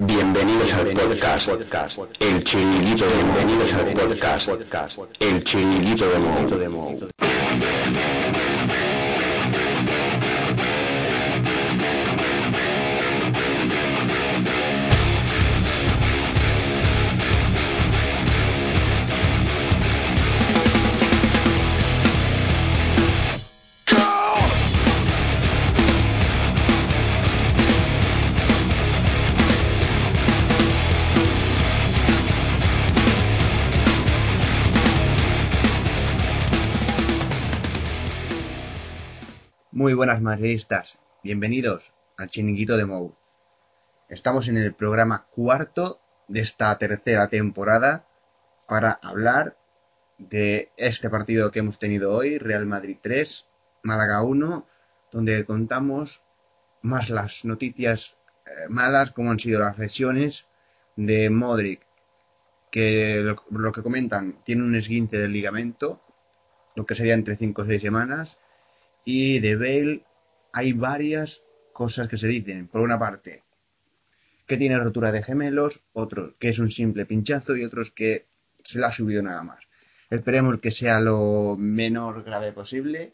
Bienvenidos al podcast, El Chiringuito de Bienvenidos al podcast, El Chiringuito de Mou. Muy buenas madridistas, bienvenidos al Chiringuito de Mou. Estamos en el programa cuarto de esta tercera temporada para hablar de este partido que hemos tenido hoy, Real Madrid 3, Málaga 1, donde contamos más las noticias eh, malas como han sido las lesiones de Modric, que lo, que comentan tiene un esguince del ligamento, lo que sería entre 5 o 6 semanas, y de Bale hay varias cosas que se dicen. Por una parte, que tiene rotura de gemelos, otros que es un simple pinchazo y otros que se la ha subido nada más. Esperemos que sea lo menor grave posible,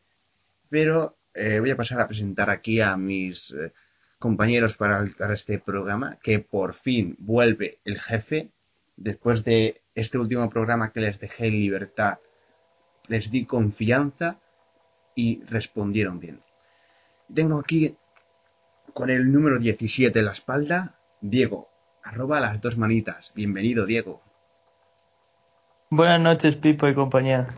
pero eh, voy a pasar a presentar aquí a mis eh, compañeros para, para este programa, que por fin vuelve el jefe, después de este último programa que les dejé en libertad, les di confianza y respondieron bien. Tengo aquí con el número 17 en la espalda, Diego, arroba las dos manitas. Bienvenido, Diego. Buenas noches, Pipo y compañía.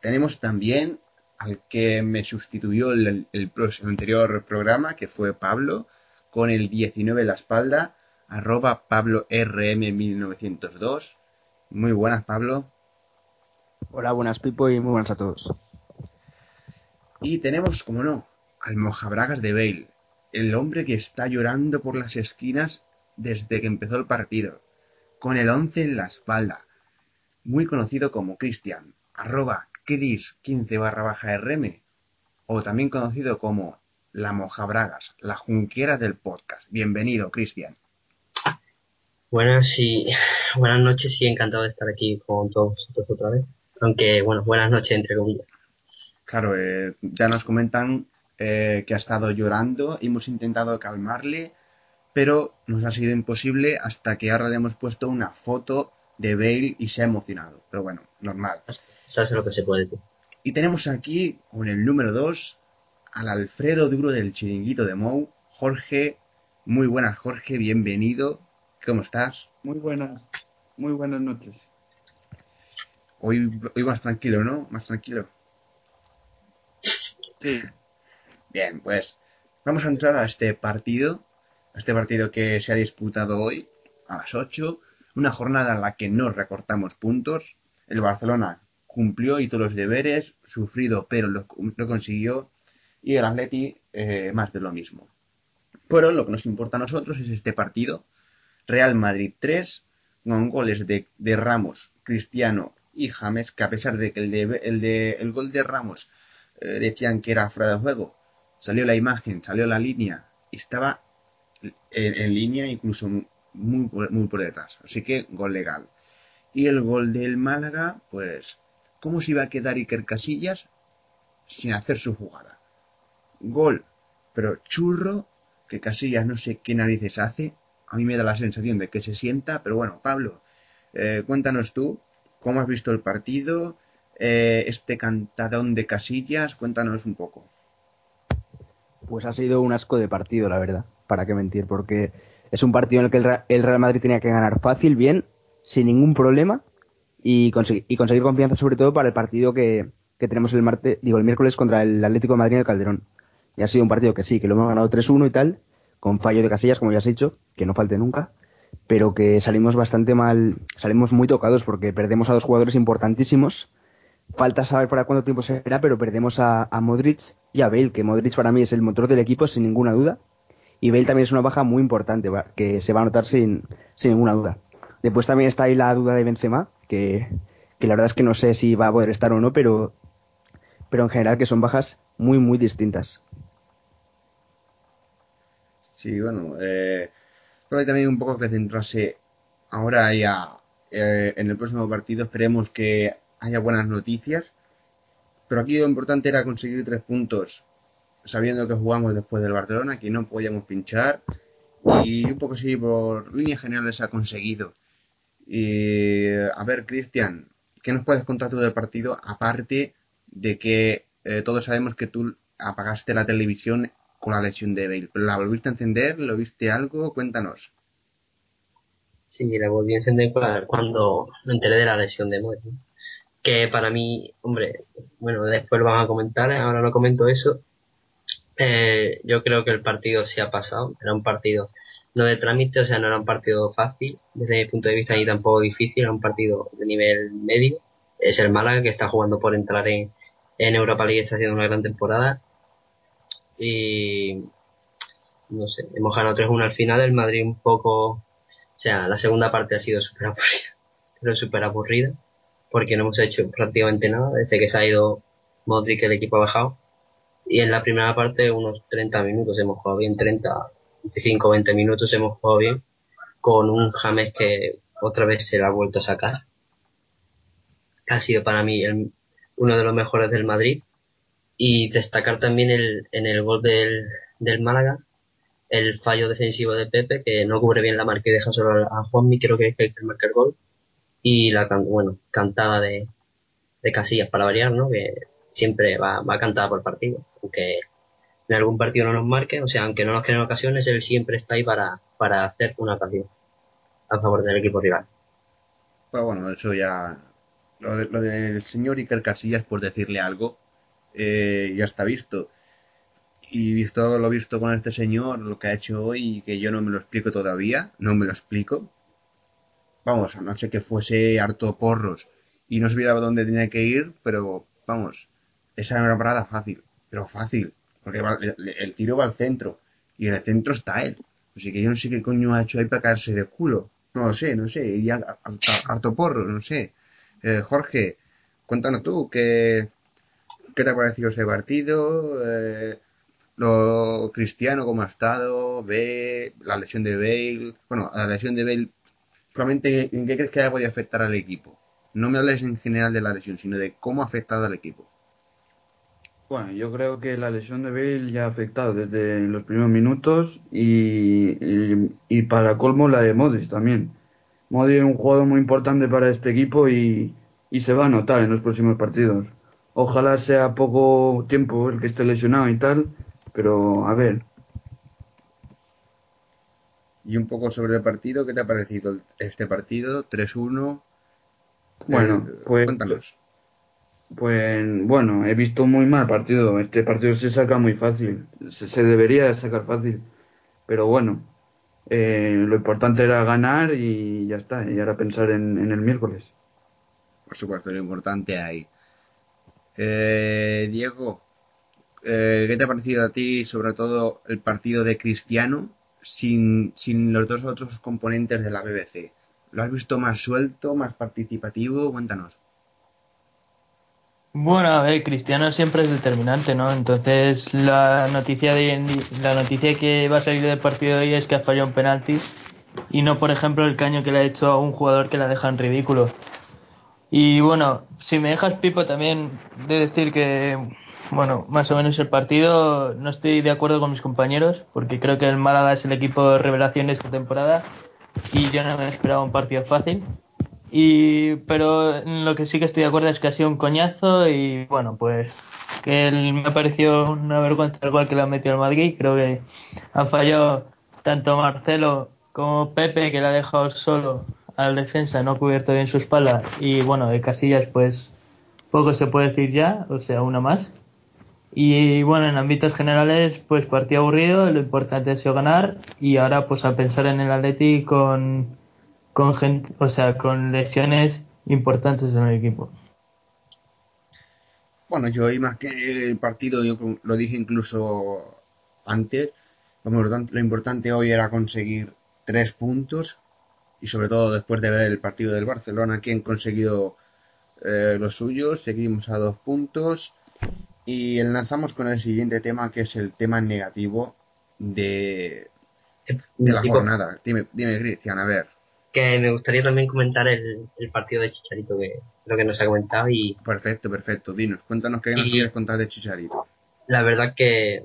Tenemos también al que me sustituyó el, el, el anterior programa, que fue Pablo, con el 19 en la espalda, arroba Pablo RM1902. Muy buenas, Pablo. Hola, buenas, Pipo, y muy buenas a todos. Y tenemos, como no, al mojabragas de Bale, el hombre que está llorando por las esquinas desde que empezó el partido, con el 11 en la espalda, muy conocido como Cristian, arroba Cris15 barra baja RM, o también conocido como la mojabragas, la junquera del podcast. Bienvenido, Cristian. Buenas y buenas noches y encantado de estar aquí con todos vosotros otra vez. Aunque, bueno, buenas noches entre comillas. Claro, eh, ya nos comentan eh, que ha estado llorando, hemos intentado calmarle, pero nos ha sido imposible hasta que ahora le hemos puesto una foto de Bale y se ha emocionado. Pero bueno, normal. Hace lo que se puede, tú. Y tenemos aquí con el número 2 al Alfredo Duro del Chiringuito de Mou, Jorge. Muy buenas, Jorge, bienvenido. ¿Cómo estás? Muy buenas, muy buenas noches. Hoy, hoy más tranquilo, ¿no? Más tranquilo. Bien, pues vamos a entrar a este partido, a este partido que se ha disputado hoy a las 8, una jornada en la que no recortamos puntos. El Barcelona cumplió, hizo los deberes, sufrido, pero lo, lo consiguió, y el Atleti eh, más de lo mismo. Pero lo que nos importa a nosotros es este partido. Real Madrid 3, con goles de, de Ramos, Cristiano y James, que a pesar de que el, de, el, de, el gol de Ramos eh, decían que era fuera de juego, salió la imagen, salió la línea, estaba en, en línea incluso muy, muy por detrás. Así que gol legal. Y el gol del Málaga, pues, ¿cómo se iba a quedar Iker Casillas sin hacer su jugada? Gol, pero churro, que Casillas no sé qué narices hace. A mí me da la sensación de que se sienta, pero bueno, Pablo, eh, cuéntanos tú cómo has visto el partido, eh, este cantadón de Casillas, cuéntanos un poco. Pues ha sido un asco de partido, la verdad, para qué mentir, porque es un partido en el que el Real Madrid tenía que ganar fácil, bien, sin ningún problema, y, conseguir, y conseguir confianza sobre todo para el partido que, tenemos el martes, digo, el miércoles contra el Atlético de Madrid en Calderón. Y ha sido un partido que sí, que lo hemos ganado 3-1 y tal, con fallo de Casillas, como ya has dicho, que no falte nunca, pero que salimos bastante mal, salimos muy tocados porque perdemos a dos jugadores importantísimos. Falta saber para cuánto tiempo será, pero perdemos a, a Modric y a Bale, que Modric para mí es el motor del equipo sin ninguna duda. Y Bale también es una baja muy importante, que se va a notar sin, sin ninguna duda. Después también está ahí la duda de Benzema, que, que la verdad es que no sé si va a poder estar o no, pero, pero en general que son bajas muy, muy distintas. Sí, bueno, eh, hay también un poco que centrarse ahora ya eh, en el próximo partido. Esperemos que haya buenas noticias. Pero aquí lo importante era conseguir tres puntos, sabiendo que jugamos después del Barcelona, que no podíamos pinchar. Y un poco así, por líneas generales, ha conseguido. Y, a ver, Cristian, ¿qué nos puedes contar tú del partido? Aparte de que eh, todos sabemos que tú apagaste la televisión con la lesión de Bale. ¿La volviste a encender? ¿Lo viste algo? Cuéntanos. Sí, la volví a encender cuando me enteré de la lesión de Bale. Que para mí, hombre, bueno, después lo van a comentar, ahora no comento eso. Eh, yo creo que el partido se ha pasado. Era un partido no de trámite, o sea, no era un partido fácil desde mi punto de vista ni tampoco difícil, era un partido de nivel medio. Es el Málaga que está jugando por entrar en, en Europa League, está haciendo una gran temporada y no sé, hemos ganado 3-1 al final, el Madrid un poco, o sea, la segunda parte ha sido súper aburrida, pero súper aburrida, porque no hemos hecho prácticamente nada, desde que se ha ido Modric el equipo ha bajado, y en la primera parte unos 30 minutos hemos jugado bien, 30, 25, 20 minutos hemos jugado bien, con un James que otra vez se la ha vuelto a sacar, ha sido para mí uno de los mejores del Madrid, y destacar también el, en el gol del, del Málaga el fallo defensivo de Pepe que no cubre bien la marca y deja solo a Juanmi creo que es el que marca el gol y la bueno cantada de, de Casillas para variar no que siempre va, va cantada por partido aunque en algún partido no nos marque o sea aunque no nos queden ocasiones él siempre está ahí para, para hacer una ocasión a favor del equipo rival pues bueno eso ya lo, lo del señor Iker Casillas por decirle algo eh, ya está visto. Y visto lo visto con este señor, lo que ha hecho hoy, que yo no me lo explico todavía, no me lo explico. Vamos, no sé que fuese harto porros y no sabía dónde tenía que ir, pero vamos, esa era una parada fácil, pero fácil, porque el, tiro va al centro y en el centro está él. Así que yo no sé qué coño ha hecho ahí para caerse de culo. No lo sé, no sé, y harto porro, no sé. Eh, Jorge, cuéntanos tú, que ¿Qué te ha parecido ese partido? Eh, lo cristiano como ha estado, ve la lesión de Bale, bueno, la lesión de Bale, solamente en qué crees que haya podido afectar al equipo. No me hables en general de la lesión, sino de cómo ha afectado al equipo. Bueno, yo creo que la lesión de Bale ya ha afectado desde los primeros minutos y, y, para colmo la de Modric también. Modric es un jugador muy importante para este equipo y, y se va a notar en los próximos partidos. Ojalá sea poco tiempo el que esté lesionado y tal, pero a ver. Y un poco sobre el partido, ¿qué te ha parecido este partido? 3-1. Bueno, eh, pues. Cuéntanos. Pues bueno, he visto muy mal partido. Este partido se saca muy fácil. Se, debería sacar fácil. Pero bueno, eh, lo importante era ganar y ya está. Y ahora pensar en, en el miércoles. Por supuesto, lo importante hay. Eh, Diego, eh, ¿qué te ha parecido a ti, sobre todo, el partido de Cristiano sin, sin los dos otros componentes de la BBC? ¿Lo has visto más suelto, más participativo? Cuéntanos. Bueno, a ver, Cristiano siempre es determinante, ¿no? Entonces, la noticia de la noticia que va a salir del partido de hoy es que ha fallado un penalti y no, por ejemplo, el caño que le ha hecho a un jugador que la deja en ridículo. Y bueno, si me dejas Pipo también de decir que, bueno, más o menos el partido no estoy de acuerdo con mis compañeros porque creo que el Málaga es el equipo de revelación de esta temporada y yo no me esperaba un partido fácil. Y, pero lo que sí que estoy de acuerdo es que ha sido un coñazo y bueno, pues que me ha parecido una vergüenza el gol que le ha metido el Madrid. Creo que han fallado tanto Marcelo como Pepe que le ha dejado solo al defensa no ha cubierto bien su espalda y bueno, de Casillas pues poco se puede decir ya, o sea, una más. Y bueno, en ámbitos generales, pues partido aburrido, lo importante ha sido ganar y ahora pues a pensar en el Atleti con, con gente, o sea, con lesiones importantes en el equipo. Bueno, yo hoy más que el partido, yo lo dije incluso antes, lo importante hoy era conseguir tres puntos y sobre todo después de ver el partido del Barcelona, que han conseguido eh, los suyos, seguimos a dos puntos y enlazamos con el siguiente tema que es el tema negativo de, de la jornada. Dime, dime, Cristian, a ver. Que me gustaría también comentar el, el partido de Chicharito, que lo que nos ha comentado. y Perfecto, perfecto. Dinos, cuéntanos qué nos quieres contar de Chicharito. La verdad que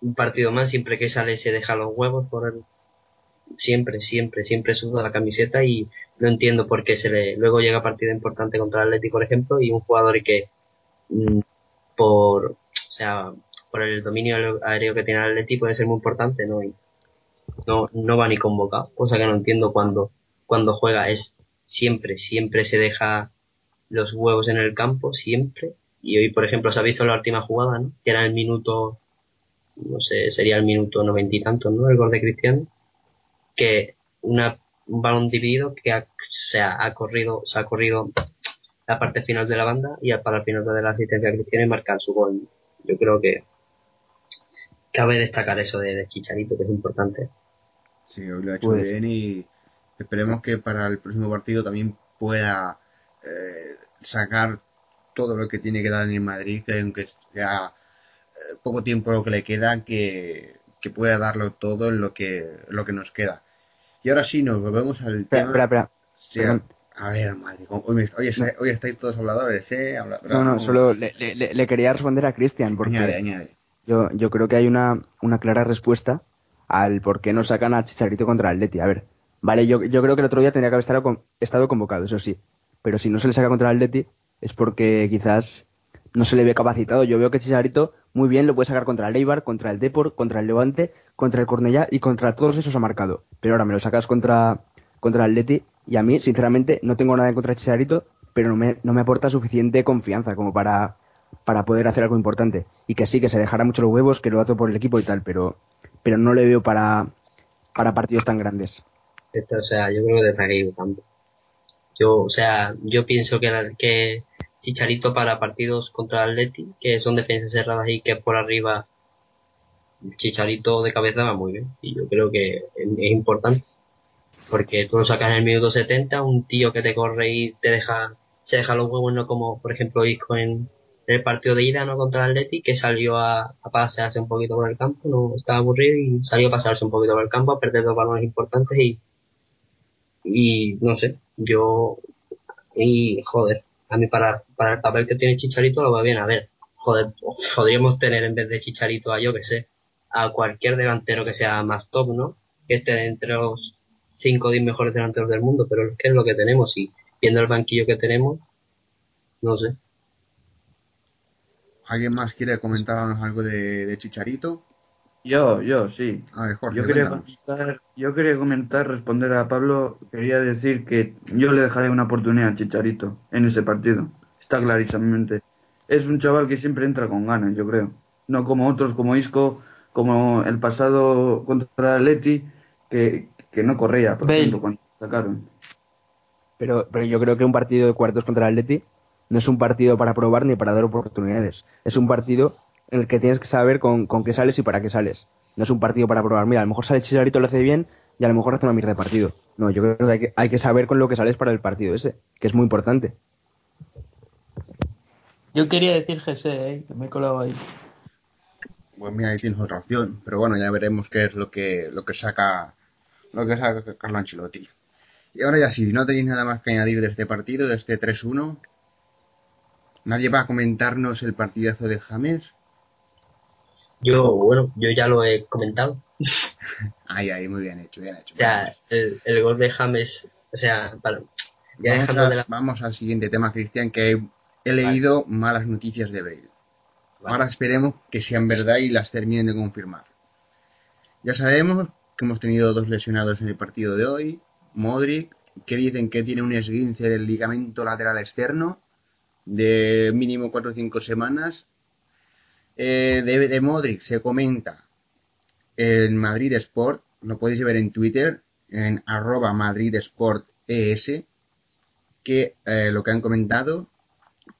un partido más, siempre que sale se deja los huevos por el, siempre, siempre, siempre suda la camiseta y no entiendo por qué se le, luego llega partido importante contra el Atlético, por ejemplo, y un jugador que mm, por, o sea, por el dominio aéreo que tiene el Atlético puede ser muy importante, ¿no? Y no, no va ni convocado, cosa que no entiendo cuando, cuando juega es siempre, siempre se deja los huevos en el campo, siempre. Y hoy, por ejemplo, se ha visto la última jugada, ¿no? Que era el minuto no sé, sería el minuto noventa y tantos, ¿no? El gol de Cristiano, que una, un balón dividido que ha, ha, corrido, se ha corrido la parte final de la banda y para el final de la asistencia de Cristiano y marcar su gol. Yo creo que cabe destacar eso de, Chicharito, que es importante. Sí, hoy lo ha hecho pues bien y esperemos que para el próximo partido también pueda eh, sacar todo lo que tiene que dar en Madrid, que aunque ya poco tiempo lo que le queda que, pueda darlo todo en lo que, lo que nos queda. Y ahora sí, nos volvemos al tema. Espera, espera. A ver, madre, hoy, hoy, estáis todos habladores, ¿eh? no, no, solo le, le, quería responder a Cristian. Porque añade, añade. Yo, yo creo que hay una, una clara respuesta al por qué no sacan a Chicharito contra el Atleti. A ver, vale, yo, yo creo que el otro día tendría que haber estado, estado convocado, eso sí. Pero si no se le saca contra el Atleti es porque quizás no se le ve capacitado. Yo veo que Chicharito muy bien lo puede sacar contra el Eibar, contra el Depor, contra el Levante, contra el Cornellá y contra todos esos ha marcado. Pero ahora me lo sacas contra, contra el Leti y a mí, sinceramente, no tengo nada contra Chicharito, pero no me, no me aporta suficiente confianza como para, para poder hacer algo importante. Y que sí, que se dejara mucho los huevos, que lo dato por el equipo y tal, pero, pero no le veo para, para partidos tan grandes. Esto, o sea, yo creo que te tanto. Yo, o sea, yo pienso que, que Chicharito para partidos contra el Atleti, que son defensas cerradas y que por arriba Chicharito de cabeza va muy bien. Y yo creo que es, importante. Porque tú lo sacas en el minuto 70, un tío que te corre y te deja, se deja los huevos, no como por ejemplo Isco en, el partido de ida no contra el Atleti, que salió a, pasearse un poquito por el campo, no estaba aburrido y salió a pasarse un poquito por el campo, a perder dos balones importantes y, y no sé, yo, y joder, a mí para, para el papel que tiene Chicharito lo va bien. A ver, joder, podríamos tener en vez de Chicharito a yo que sé, a cualquier delantero que sea más top, ¿no? Que esté entre los 5 o 10 mejores delanteros del mundo, pero es que es lo que tenemos y viendo el banquillo que tenemos, no sé. ¿Alguien más quiere comentarnos algo de, de Chicharito? Yo, yo, sí. yo, quería comentar, yo quería comentar, responder a Pablo, quería decir que yo le dejaré una oportunidad a Chicharito en ese partido. Está clarísimamente. Es un chaval que siempre entra con ganas, yo creo. No como otros, como Isco, como el pasado contra Leti, que, que no corría, por ejemplo, cuando sacaron. Pero, pero yo creo que un partido de cuartos contra el Leti no es un partido para probar ni para dar oportunidades. Es un partido en el que tienes que saber con, con qué sales y para qué sales. No es un partido para probar, mira, a lo mejor sale Chicharito, lo hace bien y a lo mejor hace una mierda de partido. No, yo creo que hay, que hay que saber con lo que sales para el partido ese, que es muy importante. Yo quería decir GC, ¿eh? que me he colado ahí. Pues mira, ahí tienes otra opción, pero bueno, ya veremos qué es lo que lo que saca lo que saca Carlo Ancelotti. Y ahora ya sí, no tenéis nada más que añadir de este partido, de este 3-1. Nadie va a comentarnos el partidazo de James. Yo, bueno, yo ya lo he comentado. Ay, ay, muy bien hecho, bien hecho. Ya, el, el, gol de James, o sea, ya vamos, de la... vamos al siguiente tema, Cristian, que he, leído malas noticias de Bale. Ahora esperemos que sean verdad y las terminen de confirmar. Ya sabemos que hemos tenido dos lesionados en el partido de hoy. Modric, que dicen que tiene un esguince del ligamento lateral externo de mínimo 4 o 5 semanas Eh, de, Modric se comenta en Madrid Sport, lo podéis ver en Twitter, en arroba Madrid Sport ES, que eh, lo que han comentado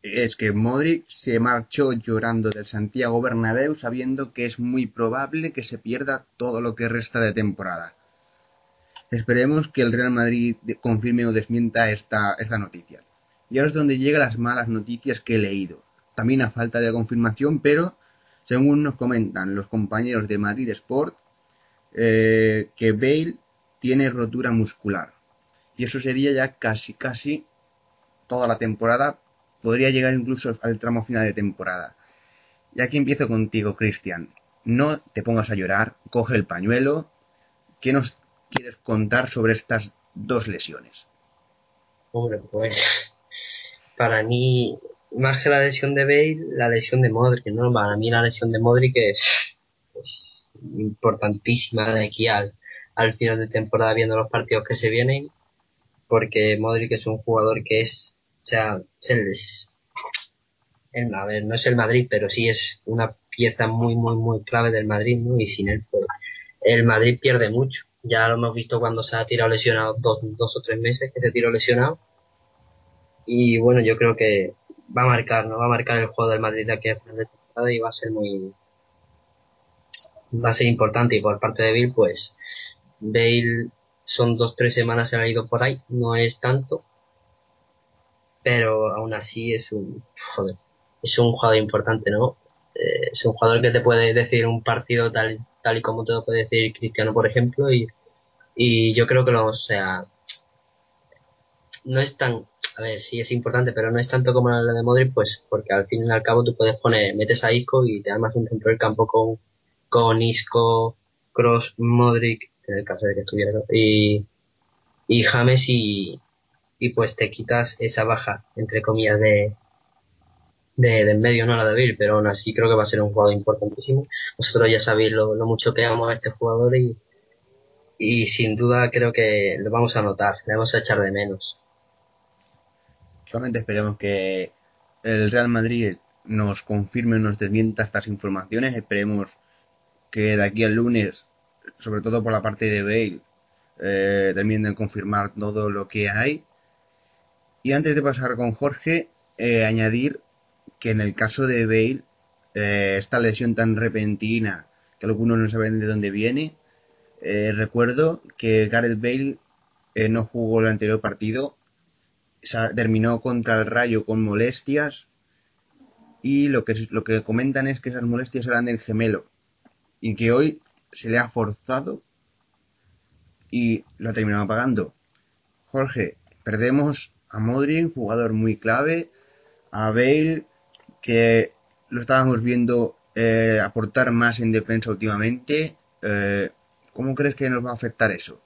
es que Modric se marchó llorando del Santiago Bernabéu sabiendo que es muy probable que se pierda todo lo que resta de temporada. Esperemos que el Real Madrid confirme o desmienta esta, esta noticia. Y ahora es donde llegan las malas noticias que he leído. También a falta de confirmación, pero según nos comentan los compañeros de Madrid Sport, eh, que Bale tiene rotura muscular. Y eso sería ya casi, casi toda la temporada. Podría llegar incluso al tramo final de temporada. Y aquí empiezo contigo, Cristian. No te pongas a llorar, coge el pañuelo. ¿Qué nos quieres contar sobre estas dos lesiones? Hombre, pues para mí, más que la lesión de Bale, la lesión de Modric, ¿no? Para mí la lesión de Modric es, es importantísima de aquí al, al final de temporada viendo los partidos que se vienen, porque Modric es un jugador que es, o sea, es el, a ver, no es el Madrid, pero sí es una pieza muy, muy, muy clave del Madrid. Y sin él, pues, el Madrid pierde mucho. Ya lo hemos visto cuando se ha tirado lesionado dos, dos o tres meses que se tiró lesionado. Y bueno, yo creo que va a marcar, ¿no? Va a marcar el juego del Madrid de aquí a final de temporada y va a ser muy, va a ser importante. Y por parte de Bill, pues, Bale son dos tres semanas se ha ido por ahí, no es tanto, pero aún así es un joder, es un jugador importante, ¿no? Eh, es un jugador que te puede decir un partido tal tal y como te lo puede decir Cristiano, por ejemplo, y, y yo creo que lo, o sea, no es tan, a ver, sí es importante, pero no es tanto como la de Modric, pues porque al fin y al cabo tú puedes poner, metes a Isco y te armas un centro del campo con, con Isco, Cross, Modric, en el caso de que estuviera, y, y James y, y pues te quitas esa baja, entre comillas, de, de, en medio, no la de Bill, pero aún así creo que va a ser un jugador importantísimo. Vosotros ya sabéis lo, lo mucho que amo a este jugador y, y sin duda creo que lo vamos a notar, le vamos a echar de menos. Solamente esperemos que el Real Madrid nos confirme, nos desmienta estas informaciones. Esperemos que de aquí al lunes, sobre todo por la parte de Bale, eh, terminen de confirmar todo lo que hay. Y antes de pasar con Jorge, eh, añadir que en el caso de Bale, eh, esta lesión tan repentina que algunos no saben de dónde viene, eh, recuerdo que Gareth Bale no jugó el anterior partido, terminó contra el Rayo con molestias y lo que, lo que comentan es que esas molestias eran del gemelo y que hoy se le ha forzado y lo ha terminado pagando. Jorge, perdemos a Modric, jugador muy clave, a Bale, que lo estábamos viendo eh, aportar más en defensa últimamente. Eh, ¿Cómo crees que nos va a afectar eso?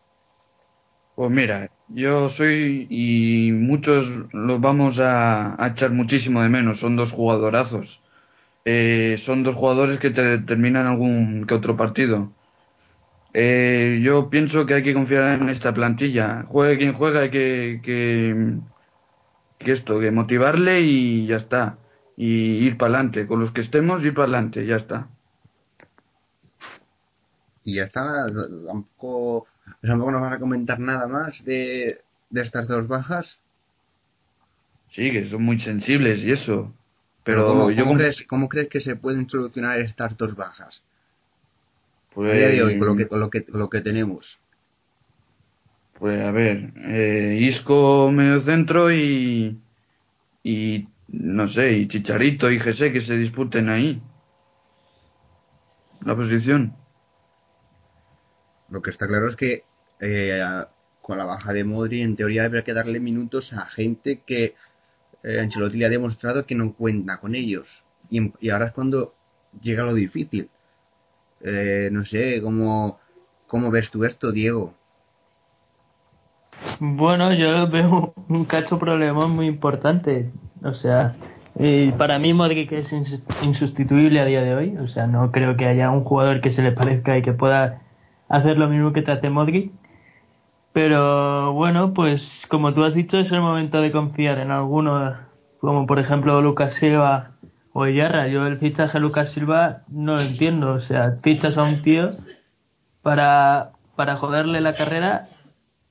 Pues mira, yo soy y muchos los vamos a, echar muchísimo de menos. Son dos jugadorazos. Eh, son dos jugadores que te determinan algún que otro partido. Eh, yo pienso que hay que confiar en esta plantilla. Juegue quien juegue, hay que, que, que esto, que motivarle y ya está. Y ir para adelante. Con los que estemos, ir para adelante, ya está. Y ya está, tampoco, tampoco nos van a comentar nada más de, de estas dos bajas. Sí, que son muy sensibles y eso. Pero, Pero, ¿cómo, yo cómo crees, ¿cómo crees que se pueden solucionar estas dos bajas? pues, A día de hoy, con lo que, con lo que, con lo que tenemos. Pues a ver, eh, Isco medio centro y, y no sé, y Chicharito y Jesse que se disputen ahí la posición. Lo que está claro es que eh, con la baja de Modri, en teoría habría que darle minutos a gente que eh, Ancelotti le ha demostrado que no cuenta con ellos. Y, y ahora es cuando llega lo difícil. Eh, no sé, ¿cómo, ¿cómo ves tú esto, Diego? Bueno, yo veo un cacho problema muy importante. O sea, para mí Modric es ins- insustituible a día de hoy. O sea, no creo que haya un jugador que se le parezca y que pueda hacer lo mismo que te hace Modric. Pero bueno, pues como tú has dicho, es el momento de confiar en algunos, como por ejemplo Lucas Silva o Yarra. Yo el fichaje Lucas Silva no lo entiendo. O sea, fichas a un tío para, para joderle la carrera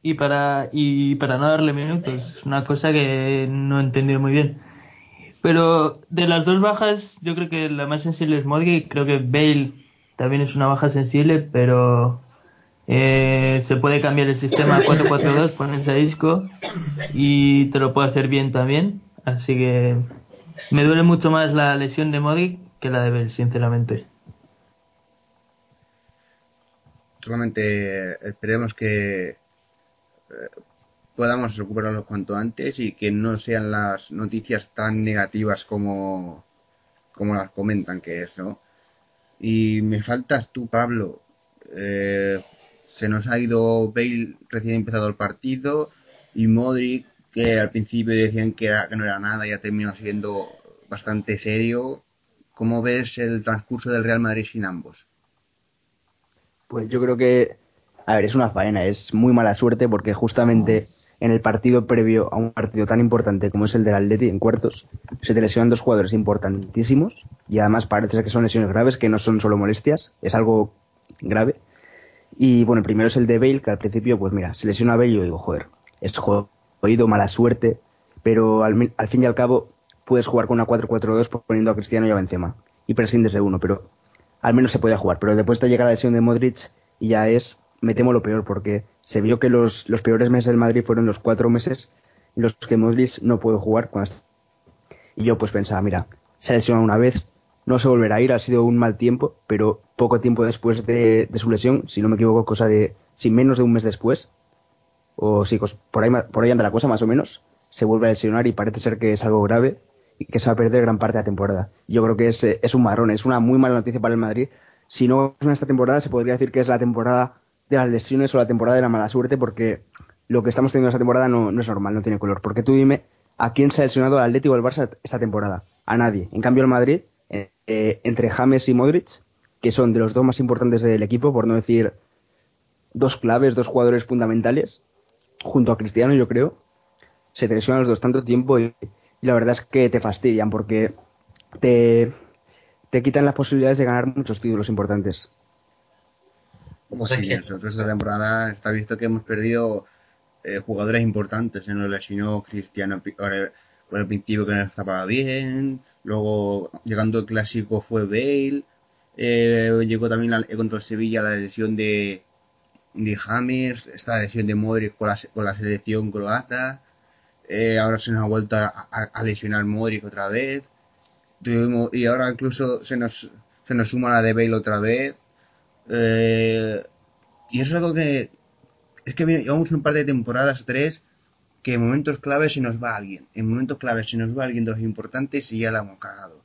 y para, y para no darle minutos. Es una cosa que no he entendido muy bien. Pero de las dos bajas, yo creo que la más sensible es Modric. Creo que Bale también es una baja sensible, pero eh, se puede cambiar el sistema 4-4-2, ponerse a disco y te lo puede hacer bien también. Así que me duele mucho más la lesión de Modric que la de Bell, sinceramente. Solamente eh, esperemos que podamos recuperarlo cuanto antes y que no sean las noticias tan negativas como, como las comentan que es, ¿no? Y me faltas tú, Pablo. Eh, se nos ha ido Bale recién empezado el partido y Modric que al principio decían que, era, que no era nada, ya terminó siendo bastante serio. ¿Cómo ves el transcurso del Real Madrid sin ambos? Pues yo creo que, a ver, es una faena, es muy mala suerte porque justamente en el partido previo a un partido tan importante como es el del Atleti en cuartos, se te lesionan dos jugadores importantísimos y además parece que son lesiones graves, que no son solo molestias, es algo grave. Y bueno, el primero es el de Bale, que al principio, pues mira, se lesiona a Bale y yo digo, joder, es jodido, mala suerte, pero al, al, fin y al cabo puedes jugar con una 4-4-2 poniendo a Cristiano y a Benzema y prescindes de uno, pero al menos se puede jugar. Pero después te llega la lesión de Modric y ya es, me temo lo peor, porque se vio que los, los peores meses del Madrid fueron los cuatro meses en los que Modric no pudo jugar. Y yo pues pensaba, mira, se ha lesionado una vez, no se volverá a ir, ha sido un mal tiempo, pero poco tiempo después de, su lesión, si no me equivoco, cosa de, sin menos de un mes después, o sí, por ahí, por ahí anda la cosa más o menos, se vuelve a lesionar y parece ser que es algo grave y que se va a perder gran parte de la temporada. Yo creo que es, es un marrón, es una muy mala noticia para el Madrid. Si no es esta temporada, se podría decir que es la temporada de las lesiones o la temporada de la mala suerte, porque lo que estamos teniendo esta temporada no, es normal, no tiene color. Porque tú dime, ¿a quién se ha lesionado el Atlético o el Barça esta temporada? A nadie. En cambio, el Madrid eh, entre James y Modric, que son de los dos más importantes del equipo, por no decir dos claves, dos jugadores fundamentales, junto a Cristiano, yo creo, se lesionan los dos tanto tiempo y, la verdad es que te fastidian porque te, te quitan las posibilidades de ganar muchos títulos importantes. Pues sí, nosotros esta temporada está visto que hemos perdido eh, jugadores importantes. En lo lesionó Cristiano por el principio que no estaba bien, Luego, llegando el clásico fue Bale. Eh, llegó también la, contra el Sevilla la lesión de, de James, esta lesión de Modric con la, con la selección croata. Eh, ahora se nos ha vuelto a, lesionar Modric otra vez. y ahora incluso se nos, se nos suma la de Bale otra vez. Eh, y eso es algo que. Es que llevamos un par de temporadas, tres, que en momentos claves se nos va alguien. En momentos claves se nos va alguien de los importantes y ya la hemos cagado.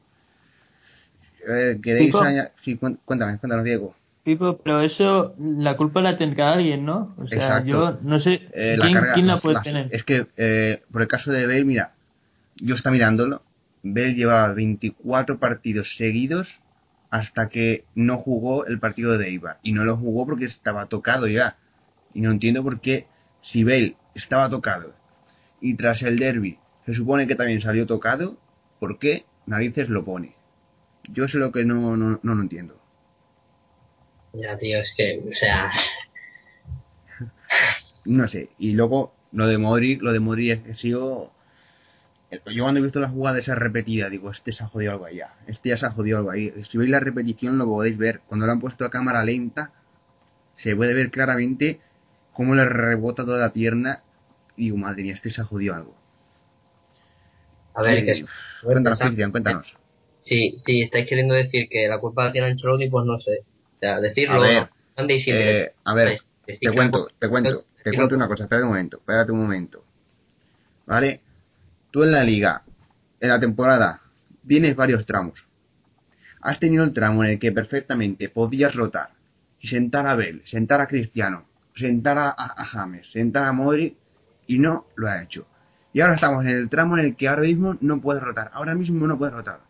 Eh, ¿Queréis Sí, cuéntame, cuéntanos, Diego. Pipo, pero eso, la culpa la tendrá alguien, ¿no? O sea, yo no sé eh, quién, la, puede tener. Es que, eh, por el caso de Bale, mira, yo está mirándolo. Bale llevaba 24 partidos seguidos hasta que no jugó el partido de Eibar. Y no lo jugó porque estaba tocado ya. Y no entiendo por qué, si Bale estaba tocado y tras el derby se supone que también salió tocado, ¿por qué narices lo pone? Yo sé lo que no, no, no lo entiendo. Ya, tío, es que, o sea... no sé, y luego lo de Modric, lo de Modric es que ha sido... Yo cuando he visto la jugada esa repetida, digo, este se ha jodido algo allá, este ya se ha jodido algo ahí. Si veis la repetición lo podéis ver. Cuando lo han puesto a cámara lenta, se puede ver claramente cómo le rebota toda la pierna y madre mía, este se ha jodido algo. A ver, que cuéntanos, Cristian, cuéntanos. Sí, sí, estáis queriendo decir que la culpa la tiene Ancelotti, pues no sé. O sea, decirlo, a ver, eh, a ver te cuento, te cuento, te cuento una cosa, espérate un momento, espérate un momento. ¿Vale? Tú en la liga, en la temporada, tienes varios tramos. Has tenido el tramo en el que perfectamente podías rotar y sentar a Bell, sentar a Cristiano, sentar a, a James, sentar a Modric y no lo ha hecho. Y ahora estamos en el tramo en el que ahora mismo no puede rotar. Ahora mismo no puede rotar.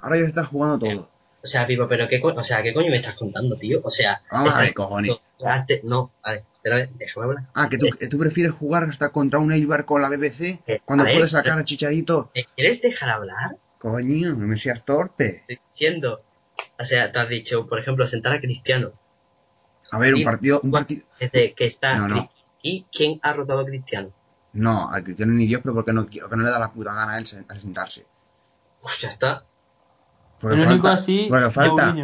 Ahora ya está jugando todo. O sea, Pipo, pero ¿qué, o sea, ¿qué coño me estás contando, tío? O sea... Vamos a ver, cojones. No, a ver, déjame hablar. Ah, que tú, eh. tú, prefieres jugar hasta contra un Eibar con la BBC cuando puedes sacar a Chicharito... ¿Quieres dejar hablar? Coño, no me seas torpe. Estoy diciendo. O sea, te has dicho, por ejemplo, sentar a Cristiano. A ver, un partido, un partido. Desde que está No, no. Aquí, ¿quién ha rotado a Cristiano? No, al Cristiano ni Dios, pero porque no, porque no le da la puta gana a él a sentarse. Pues ya está. Porque El único falta, así,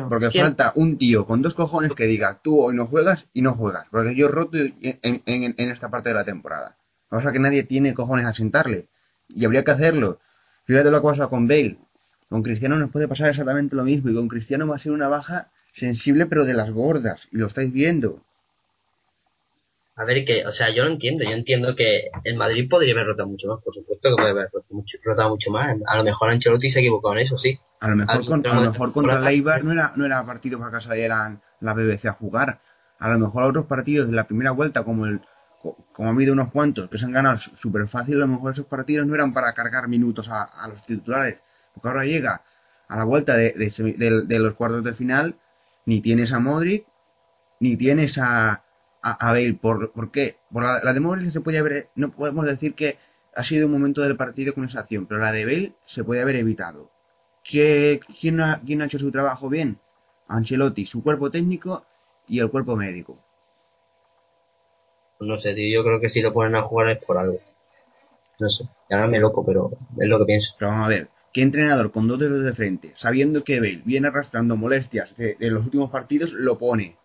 porque falta, un tío con dos cojones que diga, tú hoy no juegas y no juegas. Porque yo roto en, en, en- esta parte de la temporada. Pasa es que nadie tiene cojones a sentarle. Y habría que hacerlo. Fíjate lo que pasa con Bale. Con Cristiano nos puede pasar exactamente lo mismo. Y con Cristiano va a ser una baja sensible, pero de las gordas. Y lo estáis viendo. A ver, que, o sea, yo lo entiendo. Yo entiendo que el Madrid podría haber rotado mucho más, por supuesto que puede haber rotado mucho, rotado mucho más. A lo mejor Ancelotti se ha equivocado en eso, sí. A lo mejor, con- a tenemos lo mejor la contra el Eibar no era, no era partido para que salieran la BBC a jugar. A lo mejor otros partidos de la primera vuelta, como el co- como ha habido unos cuantos que se han ganado súper fácil, a lo mejor esos partidos no eran para cargar minutos a, a los titulares. Porque ahora llega a la vuelta de, de- de los cuartos de final, ni tienes a Modric, ni tienes a, a, a Bale. ¿Por, ¿Por qué? Por la, la de Modric se puede haber, no podemos decir que ha sido un momento del partido con esa acción, pero la de Bale se puede haber evitado. ¿Qué- quién, ha, ¿Quién ha hecho su trabajo bien? Ancelotti, su cuerpo técnico y el cuerpo médico. No sé, tío, yo creo que si lo ponen a jugar es por algo. No sé, y ahora me loco, pero es lo que pienso. Pero vamos a ver, ¿qué entrenador con dos dedos de frente, sabiendo que Bale viene arrastrando molestias de, de los últimos partidos, lo pone?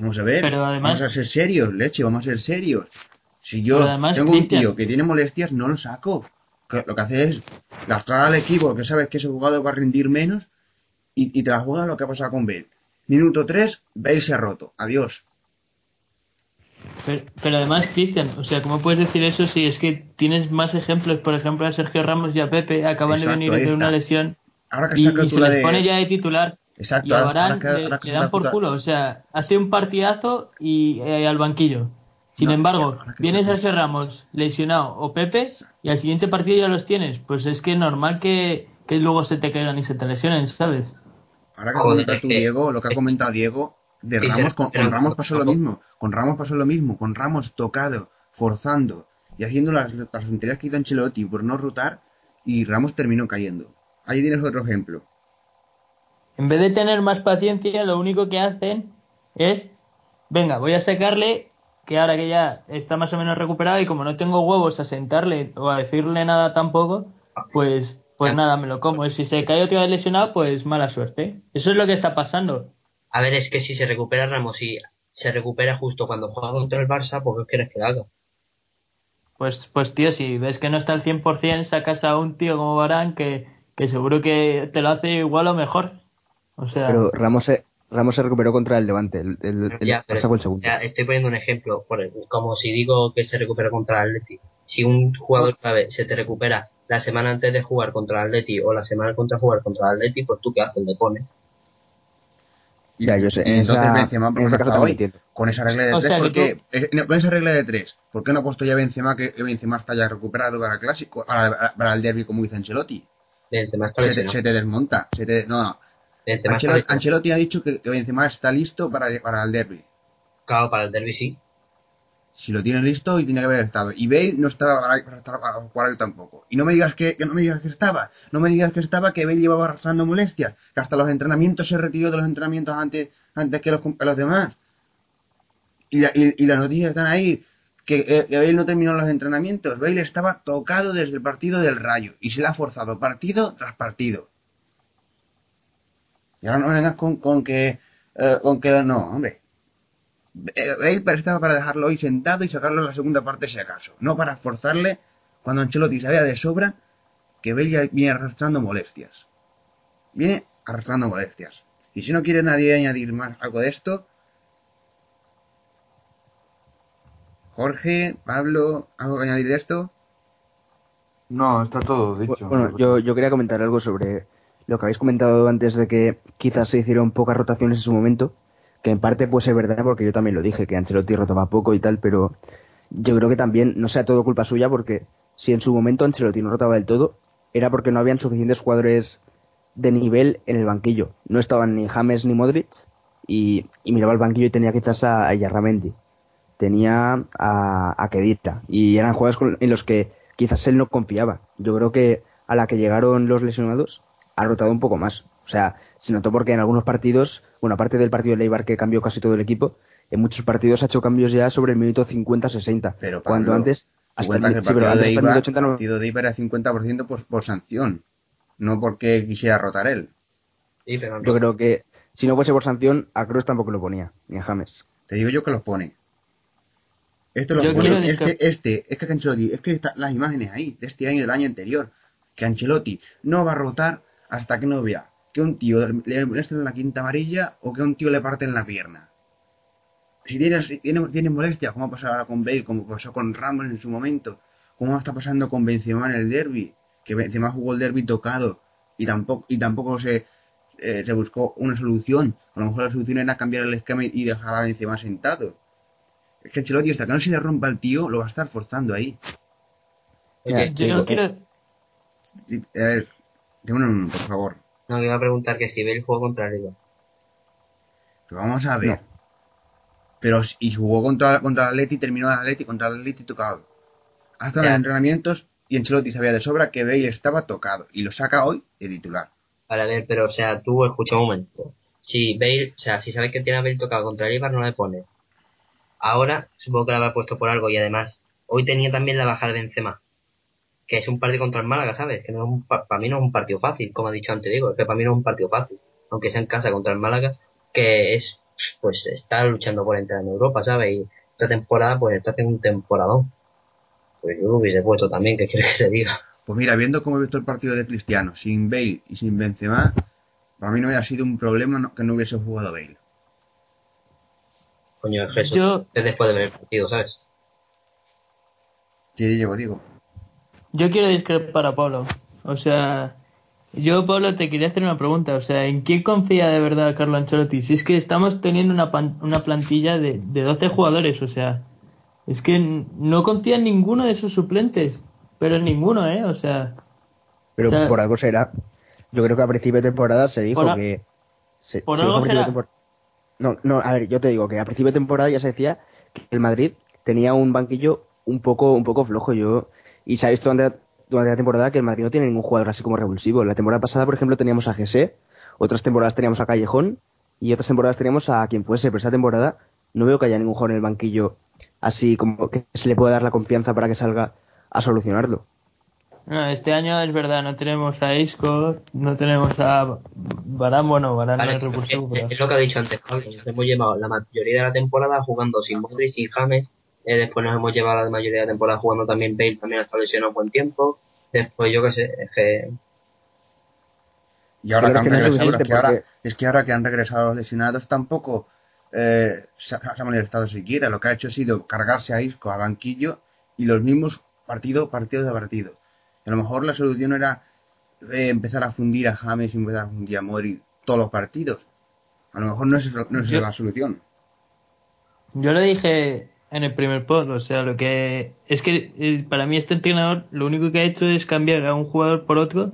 Vamos a ver, Pero además- vamos a ser serios, leche, vamos a ser serios. Si yo además, tengo un tío que tiene molestias, no lo saco. Lo que hace es lastrar al equipo que sabes que ese jugador va a rendir menos y, y te la juega lo que ha pasado con Bale. Minuto 3, Bale se ha roto. Adiós. Pero, pero además, Cristian, o sea, ¿cómo puedes decir eso si es que tienes más ejemplos? Por ejemplo, a Sergio Ramos y a Pepe acaban Exacto, de venir de una lesión Ahora que y, y se les de... pone ya de titular. Exacto, Y a ahora- Varane ahora que- le, dan por culo, o sea, hace un partidazo y eh, al banquillo. Sin No, embargo, que viene Sergio Ramos lesionado o Pepe y al siguiente partido ya los tienes. Pues es que es normal que, que luego se te caigan y se te lesionen, ¿sabes? Ahora que comenta tú, Diego, lo que ha comentado Diego, de Sí, Ramos, con Ramos pasó lo mismo. Con Ramos pasó lo mismo. Con Ramos tocado, forzando y haciendo las, las tonterías que hizo Ancelotti por no rotar y Ramos terminó cayendo. Ahí tienes otro ejemplo. En vez de tener más paciencia, lo único que hacen es, venga, voy a sacarle, que ahora que ya está más o menos recuperado y como no tengo huevos a sentarle o a decirle nada tampoco, pues pues nada, me lo como. Y si se cae otra vez lesionado, pues mala suerte. Eso es lo que está pasando. A ver, es que si se recupera Ramos y se recupera justo cuando juega contra el Barça, pues ¿qué quieres que haga? Pues, pues tío, si ves que no está al 100%, sacas a un tío como Barán que, que seguro que te lo hace igual o mejor. O sea, Pero Ramos se, Ramos se recuperó contra el Levante. El, el, el Ya, pero- el segundo. Ya, estoy poniendo un ejemplo, por el- como si digo que se recupera contra el Atleti. Si un jugador clave se te recupera la semana antes de jugar contra el Atleti o la semana contra jugar contra el Atleti, pues tú qué haces, le pones. Ya, yo sé. En entonces esa- Benzema, en ¿por también hoy? Con esa regla de O tres, sea, porque eh, con esa regla de tres, ¿por qué no ha puesto ya Benzema que, que Benzema está ya recuperado para el clásico, para, para el derby como dice Ancelotti? Benzema está Se te, lesionado. se te desmonta, se te, no, no. Está Ancelotti, lesionado. Ancelotti ha dicho que, que Benzema está listo para, para el derby. Claro, para el derby sí. Si lo tiene listo y tiene que haber estado. Y Bale no estaba para, estar- para jugar tampoco. Y no me digas que, que no me digas que estaba. No me digas que estaba, que Bale llevaba arrastrando molestias. Que hasta los entrenamientos se retiró de los entrenamientos antes, antes que los, que los demás. Y, la- y, y las noticias están ahí. Que, eh, que Bale no terminó los entrenamientos. Bale estaba tocado desde el partido del Rayo. Y se le ha forzado partido tras partido. Y ahora no me vengas con, con que... eh, con que no, hombre. Eh, Bale estaba para dejarlo hoy sentado y sacarlo en la segunda parte si acaso. No para forzarle cuando Ancelotti sabía de sobra que Bale ya viene arrastrando molestias. Viene arrastrando molestias. Y si no quiere nadie añadir más algo de esto, Jorge, Pablo, ¿algo que añadir de esto? No, está todo dicho. Bueno, yo, yo quería comentar algo sobre lo que habéis comentado antes de que quizás se hicieron pocas rotaciones en su momento, que en parte puede ser verdad porque yo también lo dije, que Ancelotti rotaba poco y tal, pero yo creo que también no sea todo culpa suya porque si en su momento Ancelotti no rotaba del todo, era porque no habían suficientes jugadores de nivel en el banquillo. No estaban ni James ni Modric y, miraba el banquillo y tenía quizás a, a Yarramendi, tenía a, a Kedira y eran jugadores con- en los que quizás él no confiaba. Yo creo que a la que llegaron los lesionados, ha rotado un poco más. O sea, se notó porque en algunos partidos, bueno, aparte del partido de Leibar que cambió casi todo el equipo, en muchos partidos ha hecho cambios ya sobre el minuto 50-60. Pero, cuando Pablo, antes, Tú hasta el, cuentas que el sí, pero partido antes de hasta el Eibar- minuto 80 el no- partido de Eibar era 50% por, por sanción, no porque quisiera rotar él. Sí, pero Yo creo que si no fuese por sanción, a Kroos tampoco lo ponía, ni a James. Te digo yo que los pone. Esto los Yo pone, es que discrep- este, es que Ancelotti, es que están las imágenes ahí, de este año y del año anterior, que Ancelotti no va a rotar hasta que no vea que un tío le molesta en la quinta amarilla o que un tío le parte en la pierna. Si tienes, si tiene, tiene molestia, como ha pasado ahora con Bale, como pasó con Ramos en su momento, como está pasando con Benzema en el derby, que Benzema jugó el derby tocado y tampoco, y tampoco se, eh, se buscó una solución. A lo mejor la solución era cambiar el esquema y dejar a Benzema sentado. Es que Ancelotti hasta que no se le rompa al tío, lo va a estar forzando ahí. Yo digo, quiero, Sí, a ver, un por favor. no, que iba a preguntar que si Bale jugó contra el Eibar. Pero vamos a ver. Pero si- y jugó contra, contra el Atleti, terminó el Atleti contra el Atleti tocado. Hasta los entrenamientos y Ancelotti sabía de sobra que Bale estaba tocado y lo saca hoy de titular. Vale, a ver, pero o sea, tú escucha un momento. Si Bale, o sea, si sabes que tiene a Bale tocado contra el Eibar, no le pone. Ahora, supongo que lo habrá puesto por algo y además, hoy tenía también la baja de Benzema. Que es un partido contra el Málaga, ¿sabes? Que no es un, pa- para mí no es un partido fácil, como ha dicho antes, digo, es que para mí no es un partido fácil. Aunque sea en casa contra el Málaga, que es, pues, está luchando por entrar en Europa, ¿sabes? Y esta temporada, pues, está haciendo un temporadón. Pues yo lo hubiese puesto también, que quiere que se diga. Pues mira, viendo cómo he visto el partido de Cristiano, sin Bale y sin Benzema, para mí no hubiera sido un problema que no hubiese jugado Bale. Coño, eso yo, es después de ver el partido, ¿sabes? Sí, llevo, digo. Yo quiero discrepar a Pablo. O sea, yo, Pablo, te quería hacer una pregunta. O sea, ¿en quién confía de verdad Carlo Ancelotti? Si es que estamos teniendo una, pan- una plantilla de, de 12 jugadores, o sea, es que no confía en ninguno de sus suplentes. Pero en ninguno, ¿eh? O sea, Pero O sea, por algo será. Yo creo que a principio de temporada se dijo Por que. Se, por se algo será. No, no, a ver, yo te digo que a principio de temporada ya se decía que el Madrid tenía un banquillo un poco, un poco flojo. Yo y se ha visto durante, durante la temporada que el Madrid no tiene ningún jugador así como revulsivo. La temporada pasada, por ejemplo, teníamos a Gese, otras temporadas teníamos a Callejón y otras temporadas teníamos a quien fuese. Pero esta temporada no veo que haya ningún jugador en el banquillo así como que se le pueda dar la confianza para que salga a solucionarlo. no, este año es verdad, no tenemos a Isco, no tenemos a Barán, bueno, Barán Vale, es repulsivo, es, lo que ha dicho antes Pablo. Nos hemos llevado la mayoría de la temporada jugando sin Modric, sin James. Eh, después nos hemos llevado la mayoría de la temporada jugando también Bale, también ha estado lesionado un buen tiempo. Después, yo qué sé, es que Y ahora Pero que es han que no es regresado, es que ahora, porque- es que ahora que han regresado los lesionados tampoco eh, se, ha- se ha molestado siquiera. Lo que ha hecho ha sido cargarse a Isco al banquillo y los mismos partido, partido de partido. A lo mejor la solución era eh, empezar a fundir a James y empezar a fundir a Modric todos los partidos. A lo mejor no es, no es Yo- la solución. Yo lo dije en el primer post, o sea, lo que es que eh, para mí este entrenador lo único que ha hecho es cambiar a un jugador por otro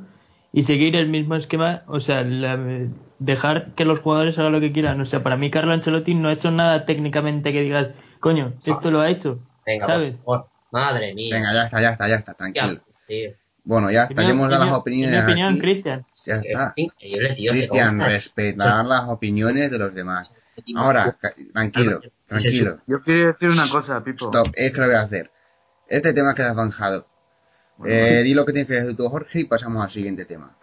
y seguir el mismo esquema, o sea, la- dejar que los jugadores hagan lo que quieran. O sea, para mí Carlo Ancelotti no ha hecho nada técnicamente que digas, coño, esto lo ha hecho, venga, ¿sabes? por favor. Madre mía. Venga, ya está, ya está, ya está, Ya, tranquilo. tío. Bueno, ya está, ya hemos dado las opiniones mi opinión. Cristian. Ya está. Respetar las opiniones de los demás. Ahora, tranquilo, tranquilo. Yo quiero decir una cosa, Pipo. Stop, es que lo voy a hacer. Este tema queda zanjado. Eh, di lo que tienes que decir tú, Jorge, y pasamos al siguiente tema.